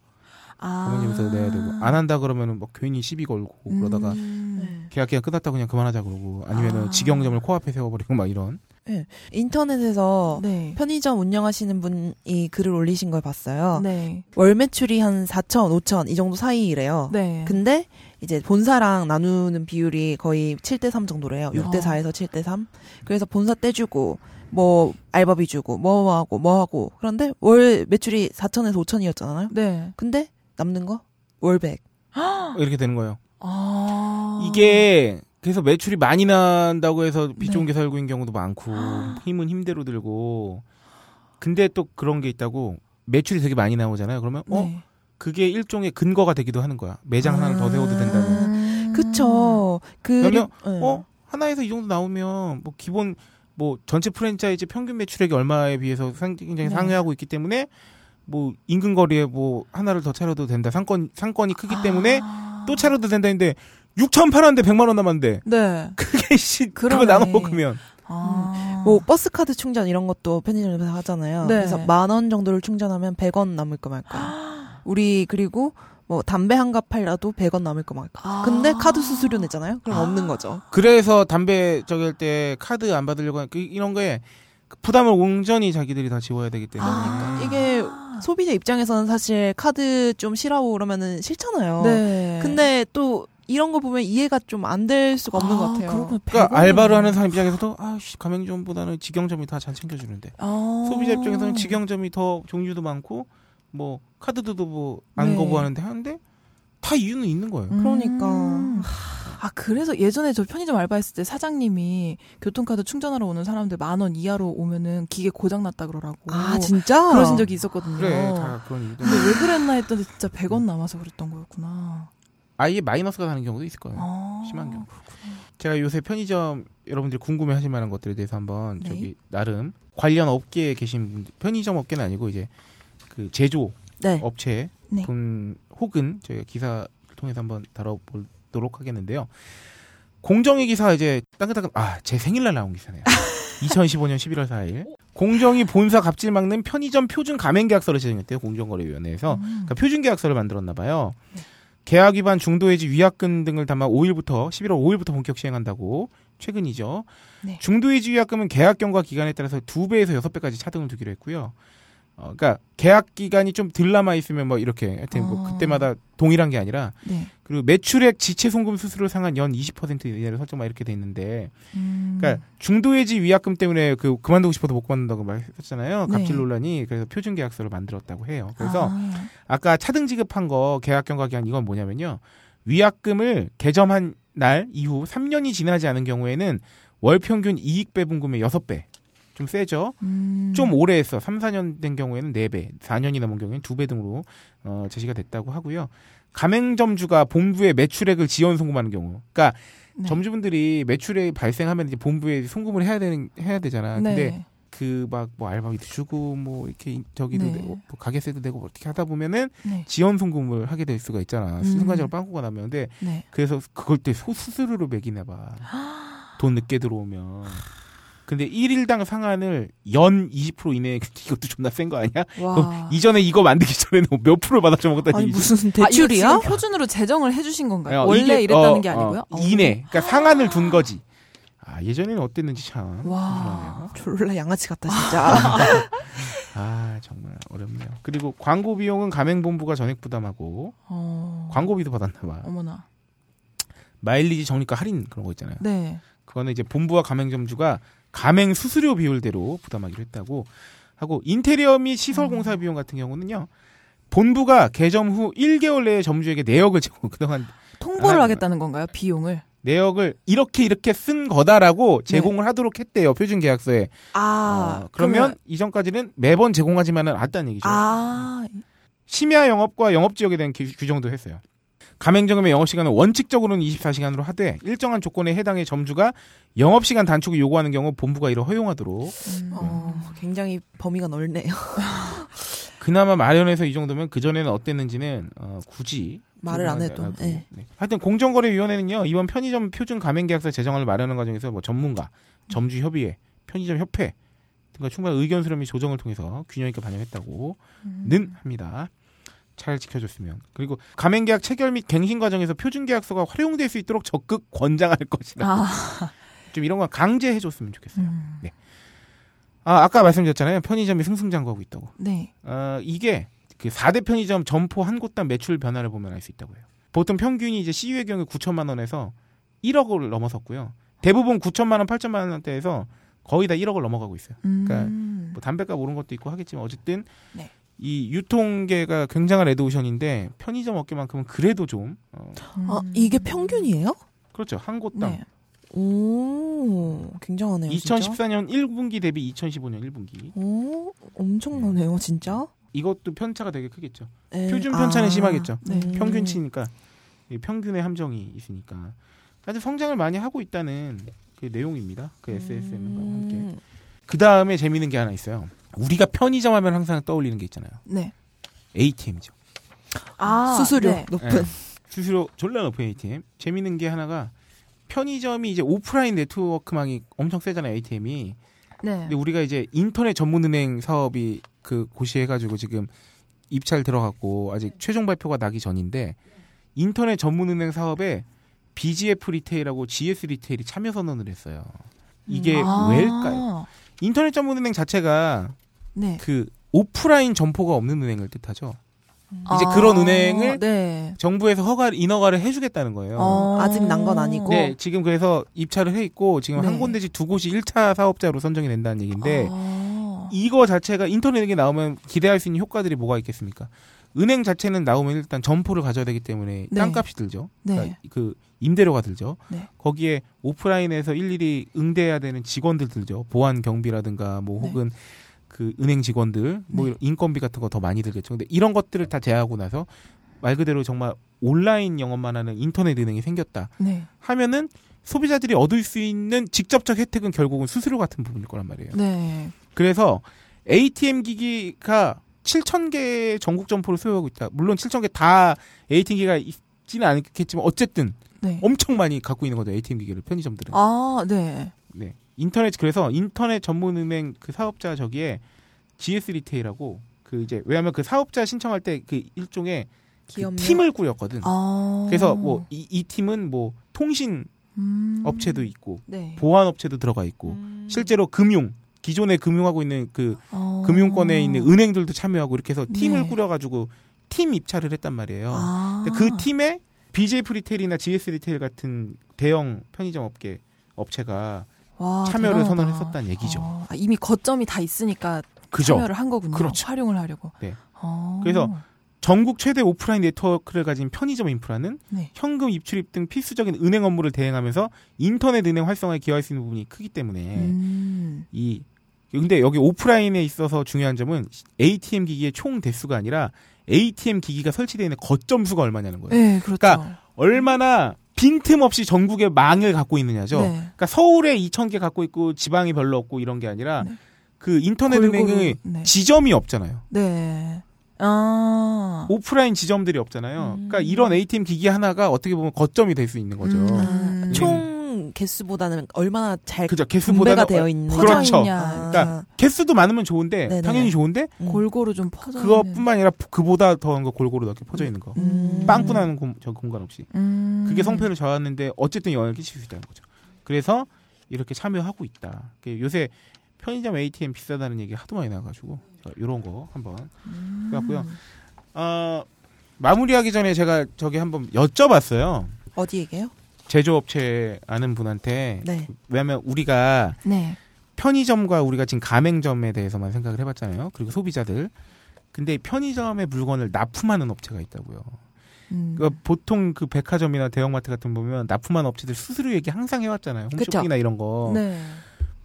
아. 가맹점에서 내야 되고 안 한다 그러면은 막 괜히 시비 걸고 그러다가 음. 네. 계약 기간 끝났다 그냥 그만하자 그러고 아니면은 아. 직영점을 코앞에 세워버리고 막 이런 인터넷에서 네. 편의점 운영하시는 분이 글을 올리신 걸 봤어요. 네. 월 매출이 한 4천, 5천 이 정도 사이래요. 네. 근데 이제 본사랑 나누는 비율이 거의 7대 3 정도래요. 6대 어. 4에서 7대 3. 그래서 본사 떼주고 뭐 알바비 주고 뭐 하고 뭐 하고 그런데 월 매출이 4천에서 5천이었잖아요. 네. 근데 남는 거 월백. 이렇게 되는 거예요. 아. 이게 그래서 매출이 많이 난다고 해서 빚 좋은 네. 게 살고인 경우도 많고 힘은 힘대로 들고 근데 또 그런 게 있다고 매출이 되게 많이 나오잖아요. 그러면 어 네. 그게 일종의 근거가 되기도 하는 거야. 매장 하나를 더 세워도 된다는. 음. 그쵸. 그 그러면 네. 어 하나에서 이 정도 나오면 뭐 기본 뭐 전체 프랜차이즈 평균 매출액이 얼마에 비해서 상- 굉장히 네. 상회하고 있기 때문에 뭐 인근 거리에 뭐 하나를 더 차려도 된다. 상권 상권이 크기 때문에 아. 또 차려도 된다는데 6천 팔았는데 100만 원 남았는데 네. 그게 씨 그거 그러네. 나눠 먹으면 아. 뭐 버스 카드 충전 이런 것도 편의점에서 하잖아요. 네. 그래서 만 원 정도를 충전하면 100원 남을까 말까. 우리 그리고 뭐 담배 한 갑 팔라도 100원 남을까 말까. 아. 근데 카드 수수료 내잖아요. 그럼 없는 거죠. 그래서 담배 저기 할 때 카드 안 받으려고 하는 그 이런 거에 부담을 온전히 자기들이 다 지워야 되기 때문에 아, 이게 소비자 입장에서는 사실 카드 좀 싫어하고 그러면은 싫잖아요. 네. 근데 또 이런 거 보면 이해가 좀 안 될 수가 없는 아, 것 같아요. 그러면 그러니까 100원이면. 알바를 하는 사람 입장에서도 아씨 가맹점보다는 직영점이 다 잘 챙겨주는데 아. 소비자 입장에서는 직영점이 더 종류도 많고 뭐 카드도 뭐안 네. 거부하는데 하는데 다 이유는 있는 거예요. 그러니까. 음. 아 그래서 예전에 저 편의점 알바했을 때 사장님이 교통카드 충전하러 오는 사람들 만 원 이하로 오면은 기계 고장 났다 그러라고. 아 진짜? 그러신 적이 있었거든요. 그래 다 그런 이유 근데 왜 그랬나 했더니 진짜 100원 남아서 그랬던 거였구나. 아예 마이너스가 가는 경우도 있을 거예요. 아. 심한 경우. 제가 요새 편의점 여러분들이 궁금해 하실 만한 것들에 대해서 한번 네. 저기 나름 관련 업계에 계신 분들 편의점 업계는 아니고 이제 그 제조 네. 업체 네. 분 혹은 저희가 기사를 통해서 한번 다뤄보도록 하겠는데요. 공정위 기사 이제 따끈따끈 아제 생일날 나온 기사네요. 2015년 11월 4일 공정위 본사 갑질 막는 편의점 표준 가맹 계약서를 제정했대요 공정거래위원회에서 음. 그러니까 표준 계약서를 만들었나 봐요. 계약 위반 중도 해지 위약금 등을 담아 5일부터 11월 5일부터 본격 시행한다고 최근이죠. 네. 중도 해지 위약금은 계약 경과 기간에 따라서 2배에서 6배까지 차등을 두기로 했고요. 어, 그러니까 계약 기간이 좀 덜 남아 있으면 뭐 이렇게 하여튼 뭐 아. 그때마다 동일한 게 아니라 네. 그리고 매출액 지체 송금 수수료 상한 연 20% 이내로 설정 막 이렇게 돼 있는데 음. 그러니까 중도해지 위약금 때문에 그 그만두고 싶어도 못 그만둔다고 말했잖아요. 갑질 네. 논란이 그래서 표준 계약서를 만들었다고 해요. 그래서 아. 아까 차등 지급한 거 계약 경과 기간 이건 뭐냐면요. 위약금을 개점한 날 이후 3년이 지나지 않은 경우에는 월 평균 이익 배분금의 6배. 좀 세죠? 음. 좀 오래 했어. 3, 4년 된 경우에는 4배, 4년이 넘은 경우에는 2배 등으로 어, 제시가 됐다고 하고요. 가맹점주가 본부에 매출액을 지연 송금하는 경우. 그러니까 네. 점주분들이 매출액이 발생하면 이제 본부에 송금을 해야 되는 해야 되잖아. 네. 근데 그 막 뭐 알바비도 주고 뭐 이렇게 저기도 네. 내고 뭐 가게세도 내고 뭐 어떻게 하다 보면은 네. 지연 송금을 하게 될 수가 있잖아. 음. 순간적으로 빵꾸가 나면 근데 네. 그래서 그걸 때소 수수료로 매기나 봐. 돈 늦게 들어오면. 근데 1일당 상한을 연 20% 이내 이것도 존나 센 거 아니야? 와. 이전에 이거 만들기 전에는 몇 프로 받아쳐 먹었다는 아니. 무슨 아, 대출이야? 지금 표준으로 제정을 해 주신 건가요? 어, 원래 이게, 이랬다는 어, 게 아니고요? 어, 이내. 그러니까 상한을 둔 거지. 아, 예전에는 어땠는지 참. 와. 졸라 양아치 같다 진짜. 아, 정말 어렵네요. 그리고 광고 비용은 가맹본부가 전액 부담하고 어. 광고비도 받았나 봐. 어머나. 마일리지 적립가 할인 그런 거 있잖아요. 네. 그거는 이제 본부와 가맹점주가 가맹 수수료 비율대로 부담하기로 했다고 하고 인테리어 및 시설 공사 비용 같은 경우는요. 본부가 개점 후 1개월 내에 점주에게 내역을 제공 그동안 통보를 아, 하겠다는 건가요? 비용을? 내역을 이렇게 이렇게 쓴 거다라고 제공을 하도록 했대요 표준 계약서에. 아 어, 그러면 이전까지는 매번 제공하지만은 않았다는 얘기죠. 아. 심야 영업과 영업 지역에 대한 규- 규정도 했어요. 가맹점의 영업 시간은 원칙적으로는 24시간으로 하되 일정한 조건에 해당해 점주가 영업 시간 단축을 요구하는 경우 본부가 이를 허용하도록 음. 어, 굉장히 범위가 넓네요. 그나마 마련해서 이 정도면 그 전에는 어땠는지는 어, 굳이 말을 안 해도. 네. 네. 하여튼 공정거래위원회는요 이번 편의점 표준 가맹계약서 제정을 마련하는 과정에서 뭐 전문가, 점주 협의회, 편의점 협회 등과 충분한 의견 수렴 및 조정을 통해서 균형 있게 반영했다고는 음. 합니다. 잘 지켜줬으면 그리고 가맹계약 체결 및 갱신 과정에서 표준 계약서가 활용될 수 있도록 적극 권장할 것이다. 아. 좀 이런 건 강제해줬으면 좋겠어요. 음. 아 아까 말씀드렸잖아요. 편의점이 승승장구하고 있다고. 네. 어, 이게 그 4대 편의점 점포 한 곳당 매출 변화를 보면 알 수 있다고 해요. 보통 평균이 이제 CU의 경우 9천만 원에서 1억을 넘어섰고요. 대부분 9천만 원, 8천만 원대에서 거의 다 1억을 넘어가고 있어요. 그러니까 음. 뭐 담배값 오른 것도 있고 하겠지만 어쨌든 네. 이 유통계가 굉장한 레드오션인데 편의점 업계만큼은 그래도 좀 어, 아 이게 평균이에요? 그렇죠 한 곳당 네. 오 굉장하네요. 진짜. 2014년 1분기 대비 2015년 1분기 오 엄청나네요 진짜. 이것도 편차가 되게 크겠죠. 에, 표준 편차는 아, 심하겠죠. 네. 음. 평균치니까 이 평균의 함정이 있으니까 아주 성장을 많이 하고 있다는 그 내용입니다. 그 SSM과 함께. 음. 그 다음에 재미있는 게 하나 있어요. 우리가 편의점 하면 항상 떠올리는 게 있잖아요. 네. ATM이죠. 아, 수수료 네. 높은. 수수료 졸라 높은 ATM. 재미있는 게 하나가 편의점이 이제 오프라인 네트워크망이 엄청 세잖아요. ATM이. 네. 근데 우리가 이제 인터넷 전문 은행 사업이 그 고시해 가지고 지금 입찰 들어갔고 아직 최종 발표가 나기 전인데 인터넷 전문 은행 사업에 BGF 리테일하고 GS 리테일이 참여 선언을 했어요. 이게 아. 왜일까요? 인터넷 전문 은행 자체가 네. 그 오프라인 점포가 없는 은행을 뜻하죠. 이제 아, 그런 은행을 네. 정부에서 허가 인허가를 해주겠다는 거예요. 어. 아직 난 건 아니고. 네, 지금 그래서 입찰을 해 있고 지금 한 네. 군데씩 두 곳이 1차 사업자로 선정이 된다는 얘기인데 아. 이거 자체가 인터넷에 나오면 기대할 수 있는 효과들이 뭐가 있겠습니까? 은행 자체는 나오면 일단 점포를 가져야 되기 때문에 네. 땅값이 들죠. 네. 그러니까 그 임대료가 들죠. 네. 거기에 오프라인에서 일일이 응대해야 되는 직원들 들죠. 보안 경비라든가 뭐 네. 혹은 그 은행 직원들 뭐 네. 인건비 같은 거 더 많이 들겠죠. 근데 이런 것들을 다 제하고 나서 말 그대로 정말 온라인 영업만 하는 인터넷 은행이 생겼다 네. 하면은 소비자들이 얻을 수 있는 직접적 혜택은 결국은 수수료 같은 부분일 거란 말이에요. 네. 그래서 ATM 기기가 7,000개 전국 점포를 소유하고 있다. 물론 7,000개 다 ATM 기기가 있지는 않겠지만 어쨌든 네. 엄청 많이 갖고 있는 거죠. ATM 기기를 편의점들은. 아, 네. 네. 인터넷 그래서 인터넷 전문은행 그 사업자 저기에 GS 리테일하고 그 이제 왜냐하면 그 사업자 신청할 때 그 일종의 그? 팀을 꾸렸거든. 아. 그래서 뭐 이 이 팀은 뭐 통신 음. 업체도 있고 네. 보안 업체도 들어가 있고 음. 실제로 금융 기존에 금융하고 있는 그 어. 금융권에 있는 은행들도 참여하고 이렇게 해서 팀을 네. 꾸려가지고 팀 입찰을 했단 말이에요. 아. 그 팀에 BGF리테일이나 GS 리테일 같은 대형 편의점 업계 업체가 와, 참여를 대단하다. 선언했었다는 얘기죠. 어, 아, 이미 거점이 다 있으니까 그죠? 참여를 한 거군요. 그렇죠. 활용을 하려고. 네. 어. 그래서 전국 최대 오프라인 네트워크를 가진 편의점 인프라는 네. 현금 입출입 등 필수적인 은행 업무를 대행하면서 인터넷 은행 활성화에 기여할 수 있는 부분이 크기 때문에 음. 이 근데 여기 오프라인에 있어서 중요한 점은 ATM 기기의 총 대수가 아니라 ATM 기기가 설치되어 있는 거점 수가 얼마냐는 거예요. 네, 그렇죠. 그러니까 얼마나 빈틈없이 전국에 망을 갖고 있느냐죠. 네. 그러니까 서울에 2,000개 갖고 있고 지방이 별로 없고 이런 게 아니라 네. 그 인터넷 은행의 네. 지점이 없잖아요. 네. 아. 오프라인 지점들이 없잖아요. 음. 그러니까 이런 ATM 기기 하나가 어떻게 보면 거점이 될 수 있는 거죠. 음. 총 개수보다는 얼마나 잘 그죠. 분배가 개수보다는 되어 있는 그렇죠. 있냐. 그러니까 개수도 많으면 좋은데 네네. 당연히 좋은데 음. 골고루 좀 퍼져. 그것뿐만 아니라 그보다 더한 거 골고루 넓게 퍼져 있는 거. 음. 빵꾸나는 공, 저 공간 없이. 음. 그게 성패를 저하는데 어쨌든 영향을 끼칠 수 있다는 거죠. 그래서 이렇게 참여하고 있다. 그 요새 편의점 ATM 비싸다는 얘기 하도 많이 나와가지고 이런 거 한번 음. 해봤고요. 어, 마무리하기 전에 제가 저기 한번 여쭤봤어요. 어디 얘기해요? 제조업체 아는 분한테 네. 왜냐하면 우리가 네. 편의점과 우리가 지금 가맹점에 대해서만 생각을 해봤잖아요. 그리고 소비자들. 근데 편의점의 물건을 납품하는 업체가 있다고요. 음. 그 보통 그 백화점이나 대형마트 같은 거 보면 납품하는 업체들 수수료 얘기 항상 해왔잖아요. 홈쇼핑이나 이런 거. 네.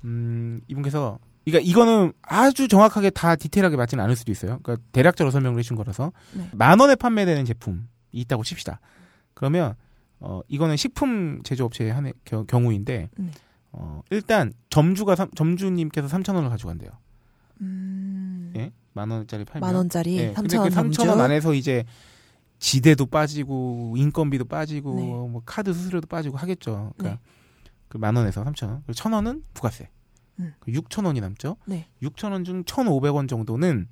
음, 이분께서 그러니까 이거는 아주 정확하게 다 디테일하게 맞지는 않을 수도 있어요. 그러니까 대략적으로 설명을 해준 거라서 네. 만 원에 판매되는 제품이 있다고 칩시다. 그러면 어 이거는 식품 제조업체의 한 겨- 경우인데 네. 어 일단 점주가 삼- 점주님께서 3천 원을 가져간대요. 음. 예? 만 원짜리 팔면 만 원짜리 예, 근데 3천 원그 점주. 3천 원 안에서 이제 지대도 빠지고 인건비도 빠지고 네. 뭐 카드 수수료도 빠지고 하겠죠. 그러니까 그만 원에서 3천 원. 그리고 천 원은 부가세. 음. 그 6천 원이 남죠. 네. 6천 원 중 1,500원 정도는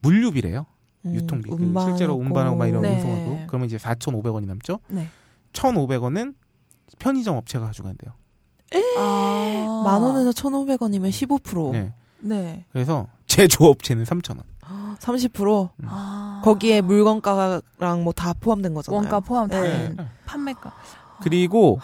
물류비래요. 음, 유통비. 그. 실제로 운반하고 막 이런 네. 운송하고. 그러면 이제 4,500원이 남죠. 네. 1,500원은 편의점 업체가 가져간대요. 아. 만 원에서 천오백 원이면 15%. 네. 네. 그래서 제조업체는 3,000원. 30% 아. 거기에 물건가랑 뭐 다 포함된 거잖아요. 원가 포함 다 네. 된 판매가. 그리고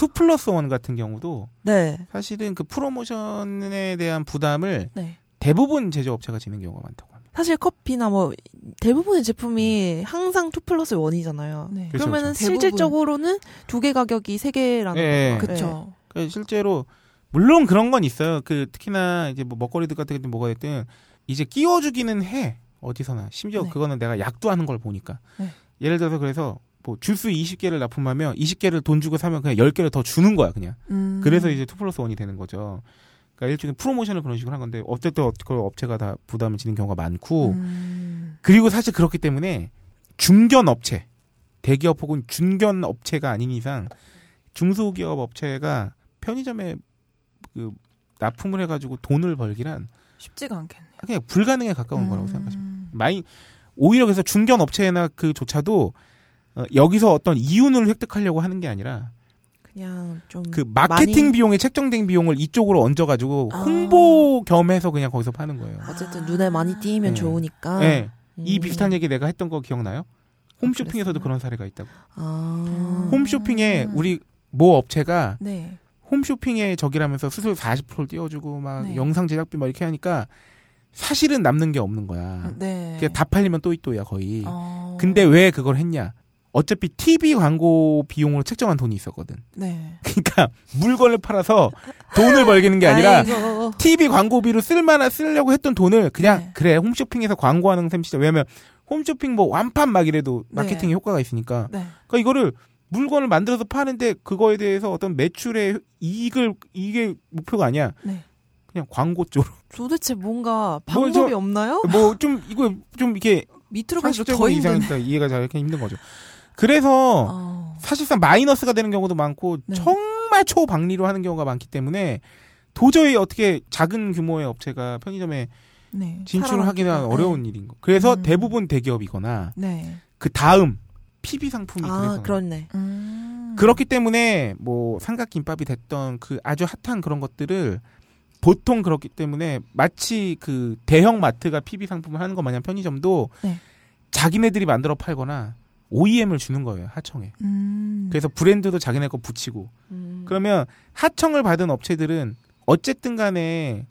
2 플러스 1 같은 경우도 네. 사실은 그 프로모션에 대한 부담을 네. 대부분 제조업체가 지는 경우가 많다고. 사실 커피나 뭐 대부분의 제품이 항상 2 플러스 1이잖아요. 네. 그렇죠, 그러면은 그렇죠. 실질적으로는 두 개 가격이 세 개라는 네. 거죠. 그쵸. 그러니까 실제로 물론 그런 건 있어요. 그 특히나 이제 뭐 먹거리들 같은 게 뭐가 됐든 이제 끼워주기는 해 어디서나 심지어 네. 그거는 내가 약도 하는 걸 보니까 네. 예를 들어서 그래서 뭐 주스 20개를 납품하면 20개를 돈 주고 사면 그냥 10개를 더 주는 거야 그냥 음. 그래서 이제 2 플러스 1이 되는 거죠. 그러니까 일종의 프로모션을 그런 식으로 한 건데 어쨌든 그 업체가 다 부담을 지는 경우가 많고 음. 그리고 사실 그렇기 때문에 중견 업체, 대기업 혹은 중견 업체가 아닌 이상 중소기업 업체가 편의점에 그 납품을 해가지고 돈을 벌기란 쉽지가 않겠네. 그냥 불가능에 가까운 음. 거라고 생각하시면 많이 오히려 그래서 중견 업체나 그조차도 어, 여기서 어떤 이윤을 획득하려고 하는 게 아니라 그냥 좀 그 마케팅 많이- 비용에 책정된 비용을 이쪽으로 얹어가지고 아. 홍보 겸해서 그냥 거기서 파는 거예요. 어쨌든 눈에 많이 띄면 네. 좋으니까. 네. 이 음. 비슷한 얘기 내가 했던 거 기억나요? 홈쇼핑에서도 그랬어요? 그런 사례가 있다고. 아. 홈쇼핑에 우리 모 업체가 네. 홈쇼핑에 저기라면서 수수료 40%를 띄워주고 막 네. 영상 제작비 막 이렇게 하니까 사실은 남는 게 없는 거야. 네. 그게 다 팔리면 또이또야 거의. 어. 근데 왜 그걸 했냐? 어차피 TV 광고 비용으로 책정한 돈이 있었거든. 네. 그러니까 물건을 팔아서 돈을 벌기는 게 아니라 아이고. TV 광고비로 쓸만한 쓰려고 했던 돈을 그냥 네. 그래 홈쇼핑에서 광고하는 셈 치자. 왜냐면 홈쇼핑 뭐 완판 막 이래도 네. 마케팅에 효과가 있으니까. 네. 그러니까 이거를 물건을 만들어서 파는데 그거에 대해서 어떤 매출의 이익을 이게 목표가 아니야. 네. 그냥 광고 쪽으로. 도대체 뭔가 뭐 방법이 저- 없나요? 뭐 좀 이거 좀 이렇게 밑으로 갈수록 더 힘든. 이해가 잘 힘든 거죠. 그래서 어. 사실상 마이너스가 되는 경우도 많고 네. 정말 초박리로 하는 경우가 많기 때문에 도저히 어떻게 작은 규모의 업체가 편의점에 네. 진출을 하기는 살아남기가. 어려운 일인 거. 그래서 음. 대부분 대기업이거나 네. 그 다음 PB 상품이 아, 그렇네. 음. 그렇기 때문에 뭐 삼각김밥이 됐던 그 아주 핫한 그런 것들을 보통 그렇기 때문에 마치 그 대형 마트가 PB 상품을 하는 것 마냥 편의점도 네. 자기네들이 만들어 팔거나 OEM을 주는 거예요 하청에. 음. 그래서 브랜드도 자기네 거 붙이고 음. 그러면 하청을 받은 업체들은 어쨌든 간에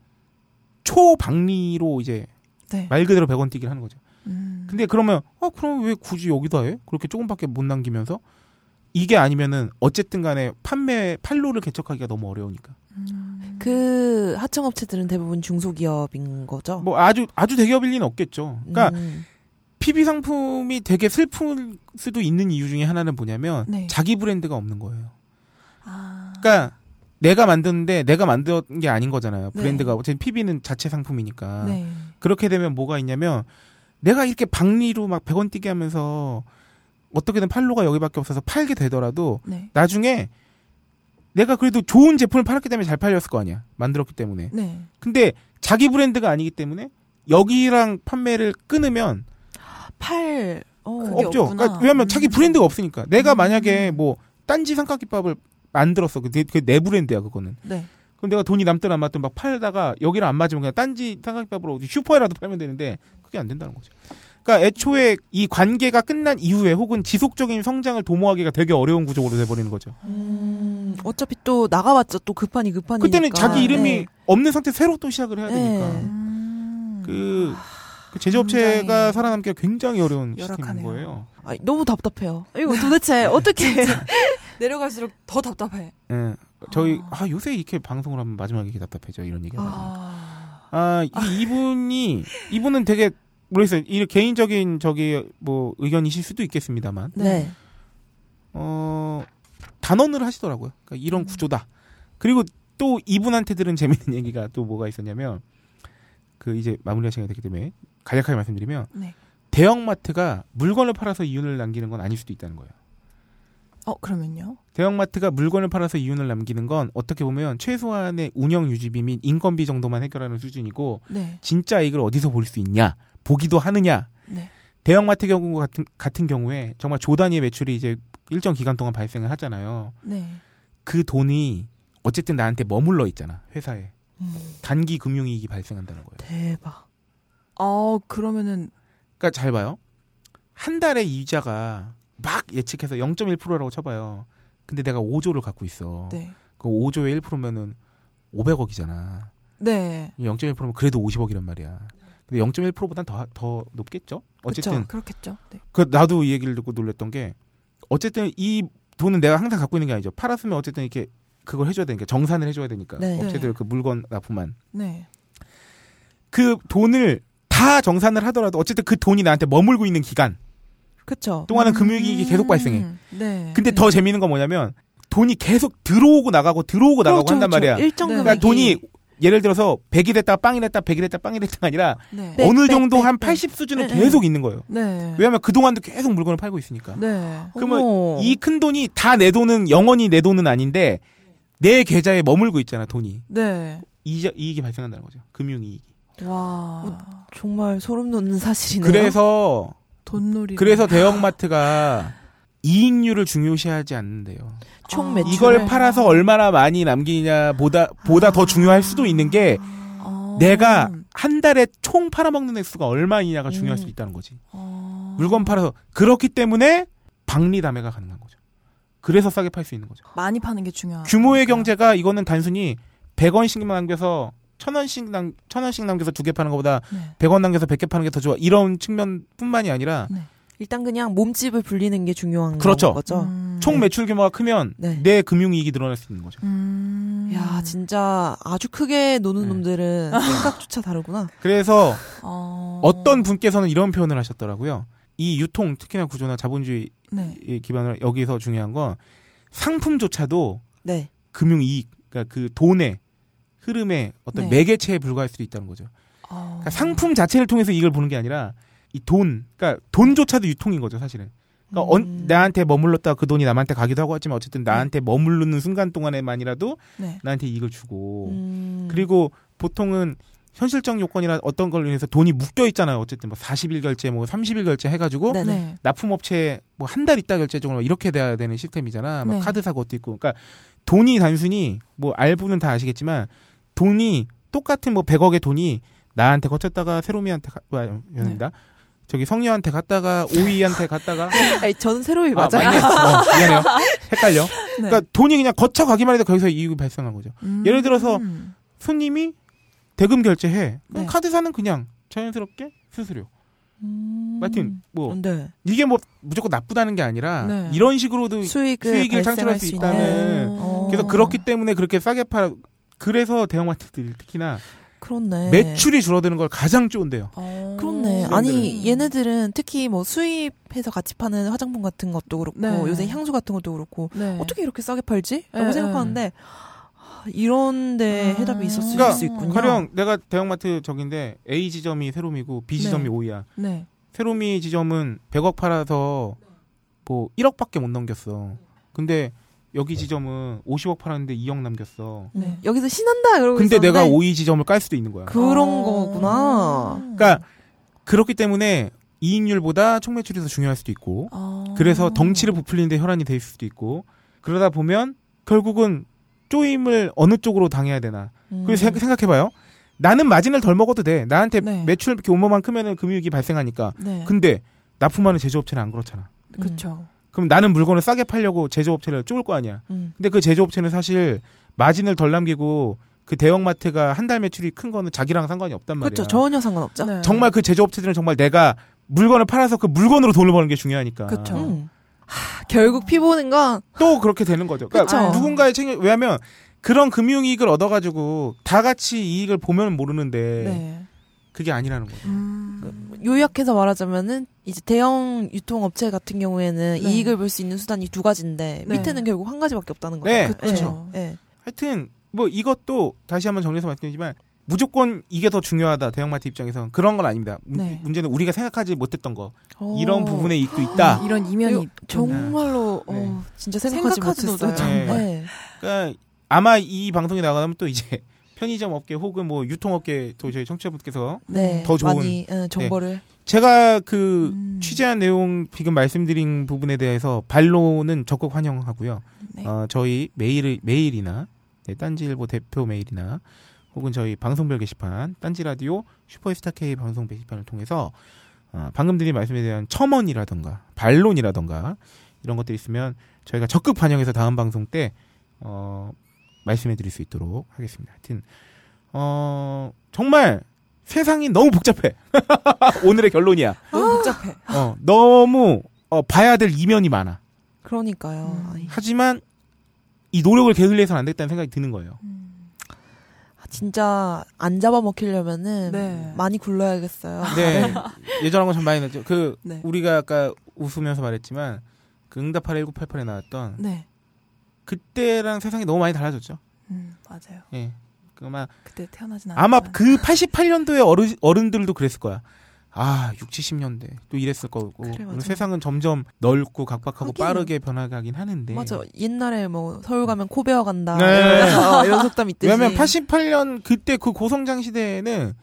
초박리로 이제 네. 말 그대로 100원 뛰기를 하는 거죠. 음. 근데 그러면 어 그럼 왜 굳이 여기다 해? 그렇게 조금밖에 못 남기면서 이게 아니면은 어쨌든 간에 판매 판로를 개척하기가 너무 어려우니까. 음. 그 하청업체들은 대부분 중소기업인 거죠. 뭐 아주 아주 대기업일 리는 없겠죠. 그러니까 음. PB 상품이 되게 슬플 수도 있는 이유 중에 하나는 뭐냐면 네. 자기 브랜드가 없는 거예요. 아. 그러니까 내가 만드는데 내가 만든 게 아닌 거잖아요. 네. 브랜드가 어쨌든 PB는 자체 상품이니까. 네. 그렇게 되면 뭐가 있냐면 내가 이렇게 박리로 막 100원 뛰게 하면서 어떻게든 판로가 여기밖에 없어서 팔게 되더라도 네. 나중에 내가 그래도 좋은 제품을 팔았기 때문에 잘 팔렸을 거 아니야. 만들었기 때문에. 네. 근데 자기 브랜드가 아니기 때문에 여기랑 판매를 끊으면 팔 어. 없죠. 없구나. 그러니까 왜냐면 음. 자기 브랜드가 없으니까. 내가 음. 만약에 뭐 딴지 삼각김밥을 만들었어. 그게 그게 내 브랜드야 그거는. 네. 그럼 내가 돈이 남든 안 맞든 막 팔다가 여기랑 안 맞으면 그냥 딴지 삼각김밥으로 어디 슈퍼에라도 팔면 되는데 그게 안 된다는 거죠. 그러니까 애초에 이 관계가 끝난 이후에 혹은 지속적인 성장을 도모하기가 되게 어려운 구조로 돼버리는 거죠. 음, 어차피 또 나가봤자 또 급하니 급하니까. 그때는 자기 이름이 네. 없는 상태에서 새로 또 시작을 해야 되니까. 네. 음. 그, 그 제조업체가 굉장히 살아남기가 굉장히 어려운 시스템인 열악하네요. 거예요. 아니, 너무 답답해요. 이거 도대체 어떻게 내려갈수록 더 답답해. 예. 저희 아 요새 이렇게 방송을 하면 마지막에 이렇게 답답해져 이런 얘기. 아, 아. 아 이, 이분이 이분은 되게 모르겠어요. 이 개인적인 저기 뭐 의견이실 수도 있겠습니다만 네. 어 단언을 하시더라고요. 그러니까 이런 구조다. 그리고 또 이분한테 들은 재밌는 얘기가 또 뭐가 있었냐면 그 이제 마무리할 시간이 됐기 때문에 간략하게 말씀드리면 네. 대형마트가 물건을 팔아서 이윤을 남기는 건 아닐 수도 있다는 거예요. 어 그러면요? 대형마트가 물건을 팔아서 이윤을 남기는 건 어떻게 보면 최소한의 운영 유지비 및 인건비 정도만 해결하는 수준이고 네. 진짜 이걸 어디서 볼 수 있냐 보기도 하느냐 네. 대형마트 경우 같은 같은 경우에 정말 조 단위의 매출이 이제 일정 기간 동안 발생을 하잖아요. 네. 그 돈이 어쨌든 나한테 머물러 있잖아 회사에 음, 단기 금융이익이 발생한다는 거예요. 대박. 어 그러면은 그러니까 잘 봐요. 한 달에 이자가 막 예측해서 0.1%라고 쳐봐요. 근데 내가 5조를 갖고 있어. 네. 그 5조에 1%면은 500억이잖아. 네. 0.1%면 그래도 50억이란 말이야. 근데 0.1%보단 더, 더 높겠죠? 어쨌든, 그쵸. 그렇겠죠. 네. 그, 나도 이 얘기를 듣고 놀랬던 게, 어쨌든 이 돈은 내가 항상 갖고 있는 게 아니죠. 팔았으면 어쨌든 이렇게 그걸 해줘야 되니까, 정산을 해줘야 되니까. 네. 업체들 네. 그 물건 납품한. 네. 그 돈을 다 정산을 하더라도 어쨌든 그 돈이 나한테 머물고 있는 기간 그쵸. 동안은 금융이익이 계속 발생해. 음, 네. 근데 네. 더 재밌는 건 뭐냐면, 돈이 계속 들어오고 나가고 들어오고 나가고 그렇죠, 한단 그렇죠. 말이야. 일정 네. 금액이 그러니까 돈이 예를 들어서 100이 됐다가 빵이 됐다 100이 됐다 빵이 됐다가 아니라 네. 네. 어느 백, 정도 백, 한 백. 80 수준은. 계속 있는 거예요. 네. 왜냐하면 그동안도 계속 물건을 팔고 있으니까. 네. 그러면. 이 큰 돈이 다 내 돈은 영원히 내 돈은 아닌데 내 계좌에 머물고 있잖아 돈이. 네. 이자, 이익이 발생한다는 거죠. 금융이익이. 와. 정말 소름 돋는 사실이네요. 그래서 돈놀이. 그래서 대형마트가 이익률을 중요시하지 않는데요. 총 아. 매출 이걸 팔아서 얼마나 많이 남기냐 보다 보다 더 중요할 수도 있는 게 어. 내가 한 달에 총 팔아먹는 액수가 얼마이냐가 중요할 음. 수 있다는 거지. 어. 물건 팔아서 그렇기 때문에 박리담회가 가능한 거죠. 그래서 싸게 팔 수 있는 거죠. 많이 파는 게 중요하다. 규모의 경제가 이거는 단순히 100원씩만 남겨서 1000원씩 남 1000원씩 남겨서 두 개 파는 것보다 네. 100원 남겨서 100개 파는 게 더 좋아. 이런 측면뿐만이 아니라 일단 그냥 몸집을 불리는 게 중요한 그렇죠. 거죠. 음. 총 매출 규모가 크면 네. 내 금융 이익이 늘어날 수 있는 거죠. 음. 야 진짜 아주 크게 노는 네. 놈들은 생각조차 다르구나. 그래서 어. 어떤 분께서는 이런 표현을 하셨더라고요. 이 유통 특히나 구조나 자본주의 네. 기반으로 여기서 중요한 건 상품조차도 네. 금융 이익, 그러니까 그 돈의 흐름의 어떤 네. 매개체에 불과할 수도 있다는 거죠. 어. 그러니까 상품 자체를 통해서 이걸 보는 게 아니라 이 돈, 그러니까 돈조차도 유통인 거죠, 사실은. 그러니까 언- 음. 나한테 머물렀다 그 돈이 남한테 가기도 하고 하지만 어쨌든 나한테 머무르는 순간 동안에만이라도 네. 나한테 이익을 주고 음. 그리고 보통은 현실적 요건이나 어떤 걸로 인해서 돈이 묶여 있잖아요. 어쨌든 뭐 40일 결제, 뭐 30일 결제 해가지고 네네. 네. 납품업체 뭐 한 달 있다 결제 정도 이렇게 돼야 되는 시스템이잖아. 막 네. 카드 사고 것도 있고. 그러니까 돈이 단순히 뭐 알부는 다 아시겠지만 돈이 똑같은 뭐 100억의 돈이 나한테 거쳤다가 세로미한테 가, 와, 네. 저기 성녀한테 갔다가 오이한테 갔다가 아니, 저는 새로이 아, 맞아요. 맞네. 어, 미안해요. 헷갈려. 네. 그러니까 돈이 그냥 거쳐 가기만 해도 거기서 이익이 발생한 거죠. 음. 예를 들어서 손님이 대금 결제해. 그럼 네. 카드사는 그냥 자연스럽게 수수료. 음. 하여튼 뭐 네. 이게 뭐 무조건 나쁘다는 게 아니라 네. 이런 식으로도 수익을, 수익을 창출할 수수 있다는 있는. 어. 그래서 그렇기 때문에 그렇게 싸게 팔 그래서 대형 마트들이 특히나 그렇네. 매출이 줄어드는 걸 가장 좋은데요. 어. 그렇네. 음. 아니 얘네들은 특히 뭐 수입해서 같이 파는 화장품 같은 것도 그렇고 네. 요새 향수 같은 것도 그렇고 네. 어떻게 이렇게 싸게 팔지? 라고 네, 생각하는데 아, 이런데 아. 해답이 있었을 그러니까 수 있군요. 가령 내가 대형마트 적인데 A 지점이 세롬이고 B 지점이 네. 오이야. 네. 세롬이 지점은 100억 팔아서 뭐 1억밖에 못 넘겼어. 근데 여기 지점은 50억 팔았는데 2억 남겼어. 네. 여기서 신한다 그러고 근데 내가 있었는데 오이 지점을 깔 수도 있는 거야. 그런 어. 거구나. 그러니까 그렇기 때문에 이익률보다 총매출이 더 중요할 수도 있고 어. 그래서 덩치를 부풀리는데 혈안이 될 수도 있고 그러다 보면 결국은 쪼임을 어느 쪽으로 당해야 되나 음. 그래서 생- 생각해봐요 나는 마진을 덜 먹어도 돼 나한테 네. 매출 이렇게 오만만 크면은 금융위기 발생하니까 네. 근데 납품하는 제조업체는 안 그렇잖아 그렇죠. 그럼 나는 물건을 싸게 팔려고 제조업체를 쪼을 거 아니야 음. 근데 그 제조업체는 사실 마진을 덜 남기고 그 대형마트가 한 달 매출이 큰 거는 자기랑 상관이 없단 말이야 그렇죠. 전혀 상관없죠. 네. 정말 그 제조업체들은 정말 내가 물건을 팔아서 그 물건으로 돈을 버는 게 중요하니까. 그쵸. 음. 하, 결국 피 보는 건 또 그렇게 되는 거죠. 그러니까 그쵸. 누군가의 책임, 왜냐면 그런 금융 이익을 얻어가지고 다 같이 이익을 보면 모르는데 네. 그게 아니라는 거죠. 음. 요약해서 말하자면은 이제 대형 유통업체 같은 경우에는 네. 이익을 볼 수 있는 수단이 두 가지인데 네. 밑에는 결국 한 가지밖에 없다는 거예요. 네, 그렇죠. 네. 네. 하여튼 뭐 이것도 다시 한번 정리해서 말씀드리지만 무조건 이게 더 중요하다 대형마트 입장에서는 그런 건 아닙니다. 문- 네. 문제는 우리가 생각하지 못했던 거 어. 이런 부분의 이익도 있다. 이런 이면이 이거 정말로 네. 어, 진짜 생각하지 생각하지도 못했어요. 못했죠. 네. 그러니까 아마 이 방송이 나가면 또 이제 편의점 업계 혹은 뭐 유통업계 또 저희 청취자분께서 네. 더 좋은- 많이 어, 정보를 제가 그 음. 취재한 내용 지금 말씀드린 부분에 대해서 반론은 적극 환영하고요. 네. 어, 저희 메일 메일이나 네, 딴지일보 대표 메일이나 혹은 저희 방송별 게시판 딴지 라디오 슈퍼스타 K 방송 게시판을 통해서 어, 방금 드린 말씀에 대한 첨언이라던가 반론이라던가 이런 것들이 있으면 저희가 적극 반영해서 다음 방송 때 어, 말씀해 드릴 수 있도록 하겠습니다. 하여튼 어, 정말 세상이 너무 복잡해. 오늘의 결론이야. 너무 복잡해. 어, 너무 어, 봐야 될 이면이 많아. 그러니까요. 음. 하지만 이 노력을 게을리해서는 안 됐다는 생각이 드는 거예요. 진짜 안 잡아먹히려면은 네. 많이 굴러야겠어요. 네. 예전하고 좀 많이 났죠. 그 네. 우리가 아까 웃으면서 말했지만 그 응답하라 1988에 나왔던 네. 그때랑 세상이 너무 많이 달라졌죠. 음, 맞아요. 예. 그 아마 그때 태어나진 아마 않았지만. 그 88년도에 어른 어른들도 그랬을 거야. 아, 6, 70년대 또 이랬을 거고. 그래. 세상은 점점 넓고 각박하고 하긴. 빠르게 변화가긴 하는데. 맞아. 옛날에 뭐 서울 가면 코 베어 간다. 네. 이러면서 이런 속담 있듯이. 왜냐면 88년 그때 그 고성장 시대에는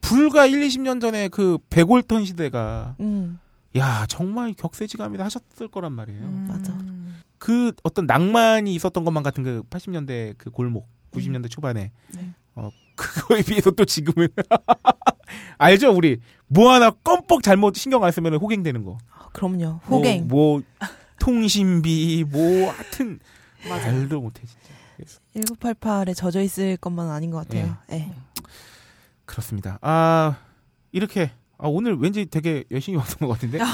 불과 1, 20년 전에 그 백올턴 시대가 음. 야 정말 격세지감이다 하셨을 거란 말이에요. 음. 맞아. 그 어떤 낭만이 있었던 것만 같은 그 80년대 그 골목, 90년대 초반에 네. 어 그거에 비해서 또 지금은 알죠 우리 뭐 하나 껌뻑 잘못 신경 안 쓰면 호갱되는 거. 아, 그럼요. 호갱. 뭐, 뭐 통신비 뭐 하여튼 말도 못해 진짜. 1988에 젖어 있을 것만 아닌 것 같아요. 예. 그렇습니다. 아 이렇게 아, 오늘 왠지 되게 열심히 왔던 것 같은데. 어,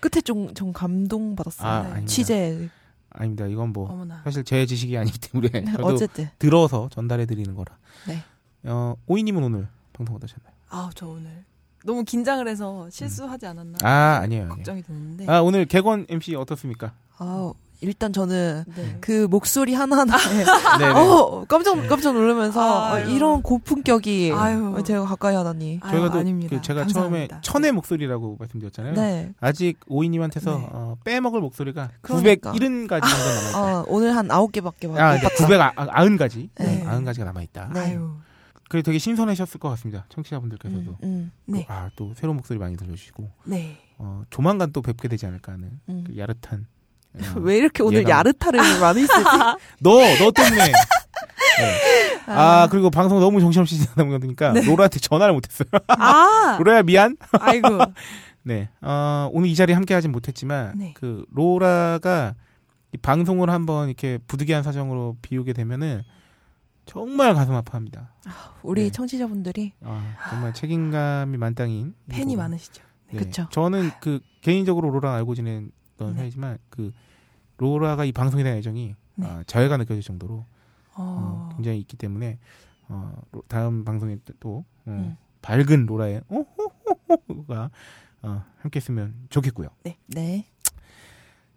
끝에 좀, 좀 감동 받았어요. 아, 네. 아닙니다. 취재. 아닙니다. 이건 뭐 어머나. 사실 제 지식이 아니기 때문에 저도 어쨌든. 들어서 전달해 드리는 거라. 네. 어, 오이님은 오늘 방송 어떠셨나요? 아, 저 오늘 너무 긴장을 해서 실수하지 않았나 아 아니에요. 아니에요. 걱정이 되는데. 아 오늘 개건 MC 어떻습니까? 아, 일단 저는 네. 그 목소리 하나하나에 네. 어, 깜짝 깜짝 놀라면서 아유. 어, 이런 고품격이 아유. 어, 제가 가까이 하다니. 저희가 또 아닙니다. 그 제가 감사합니다. 처음에 천의 목소리라고 말씀드렸잖아요. 네. 아직 오이님한테서 네. 어, 빼먹을 목소리가 그러니까. 970가지 정도 남아. 어, 오늘 한 아홉 개밖에 못 아, 이제 봤다. 990가지. 네. 90가지가 남아 있다. 네. 아유. 그게 되게 신선하셨을 것 같습니다. 청취자분들께서도. 음, 음, 네. 아, 또 새로운 목소리 많이 들려주시고, 네. 어, 조만간 또 뵙게 되지 않을까 하는 음. 그 야릇한. 어, 왜 이렇게 오늘 얘가- 야릇타를 많이 쓰지? 너, 너 때문에. 네. 아, 그리고 방송 너무 정신없이 지나다 보니까 로라한테 전화를 못했어요. 아, 로라야 미안. 아이고. 네. 어, 오늘 이 자리에 함께 하진 못했지만 네. 그 로라가 이 방송을 한번 이렇게 부득이한 사정으로 비우게 되면은 정말 가슴 아파합니다. 우리 네. 청취자분들이 아, 정말 책임감이 만땅인 팬이 이거고. 많으시죠. 네. 그쵸. 저는 그 개인적으로 로라 알고 지낸 건 네. 사이지만 그 로라가 이 방송에 대한 애정이 네. 아, 자외가 느껴질 정도로 어, 어, 굉장히 있기 때문에 어, 로- 다음 방송에 또 어, 음. 밝은 로라의 오호호호가 어, 함께했으면 좋겠고요. 네.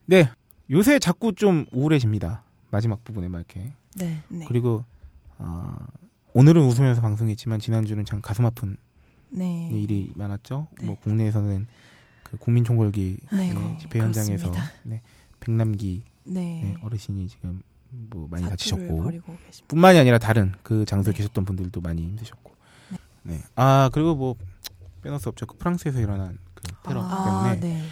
네, 요새 자꾸 좀 우울해집니다. 마지막 부분에 막 이렇게 네. 네. 그리고 어, 오늘은 웃으면서 방송했지만 지난주는 참 가슴 아픈 네. 일이 많았죠. 네. 뭐 국내에서는 그 국민총궐기 네. 네, 집회 현장에서. 네, 백남기 네. 네, 어르신이 지금 뭐 많이 다치셨고. 뿐만이 아니라 다른 그 장소에 네. 계셨던 분들도 많이 힘드셨고. 네. 아 그리고 뭐 빼놓을 수 없죠. 그 프랑스에서 일어난 그 테러 아, 때문에 네.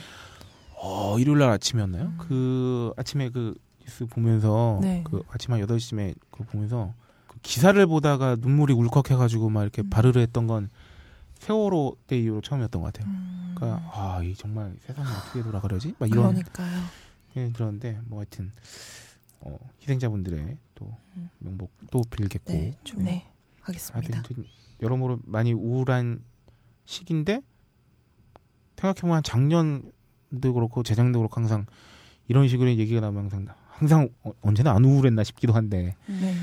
어, 일요일 날 아침이었나요? 음. 그 아침에 그 뉴스 보면서 네. 그 아침 한 8시쯤에 그거 보면서 그 기사를 보다가 눈물이 울컥해 가지고 막 이렇게 음. 바르르 했던 건 세월호 때 이후로 처음이었던 것 같아요. 음. 그러니까 아, 이 정말 세상이 어떻게 돌아가려지? 막 이런 그러니까요. 생각이 들었는데 뭐 하여튼 어, 희생자분들의 또 음. 명복 또 빌겠고 네. 좀 네. 하겠습니다. 하여튼 여러모로 많이 우울한 시기인데 생각해보면 작년도 그렇고 재작년도 그렇고 항상 이런 식으로 얘기가 나오면 항상 항상 어, 언제나 안 우울했나 싶기도 한데 네.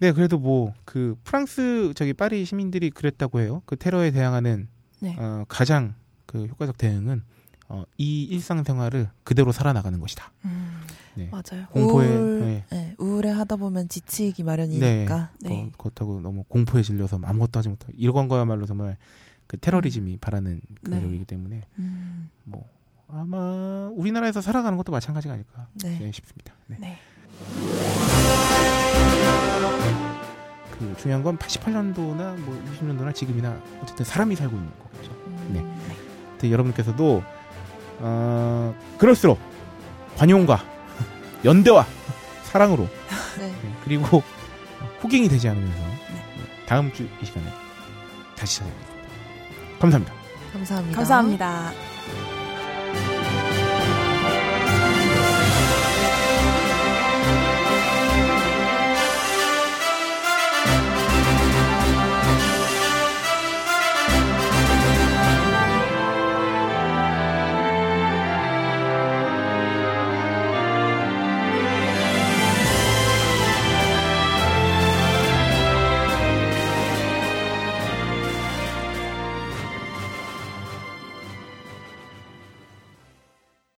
네 그래도 뭐 그 프랑스 저기 파리 시민들이 그랬다고 해요 그 테러에 대항하는 네. 어, 가장 그 효과적 대응은 어, 이 일상생활을 그대로 살아나가는 것이다 음. 네. 맞아요. 공포에 우울, 네. 네, 우울해 하다 보면 지치기 마련이니까. 네. 어, 그렇다고 너무 공포에 질려서 아무것도 하지 못하고 이런 거야말로 정말 그 테러리즘이 바라는 네. 그력이기 때문에 음. 뭐 아마 우리나라에서 살아가는 것도 마찬가지가 아닐까 네. 네, 싶습니다. 네. 네. 그 중요한 건 88년도나 뭐 20년도나 지금이나 어쨌든 사람이 살고 있는 거겠죠. 네. 근데 여러분께서도 어, 그럴수록 관용과 연대와 사랑으로 네. 네, 그리고 호갱이 되지 않으면서 네, 다음 주 이 시간에 다시 찾아뵙겠습니다. 감사합니다. 감사합니다. 감사합니다.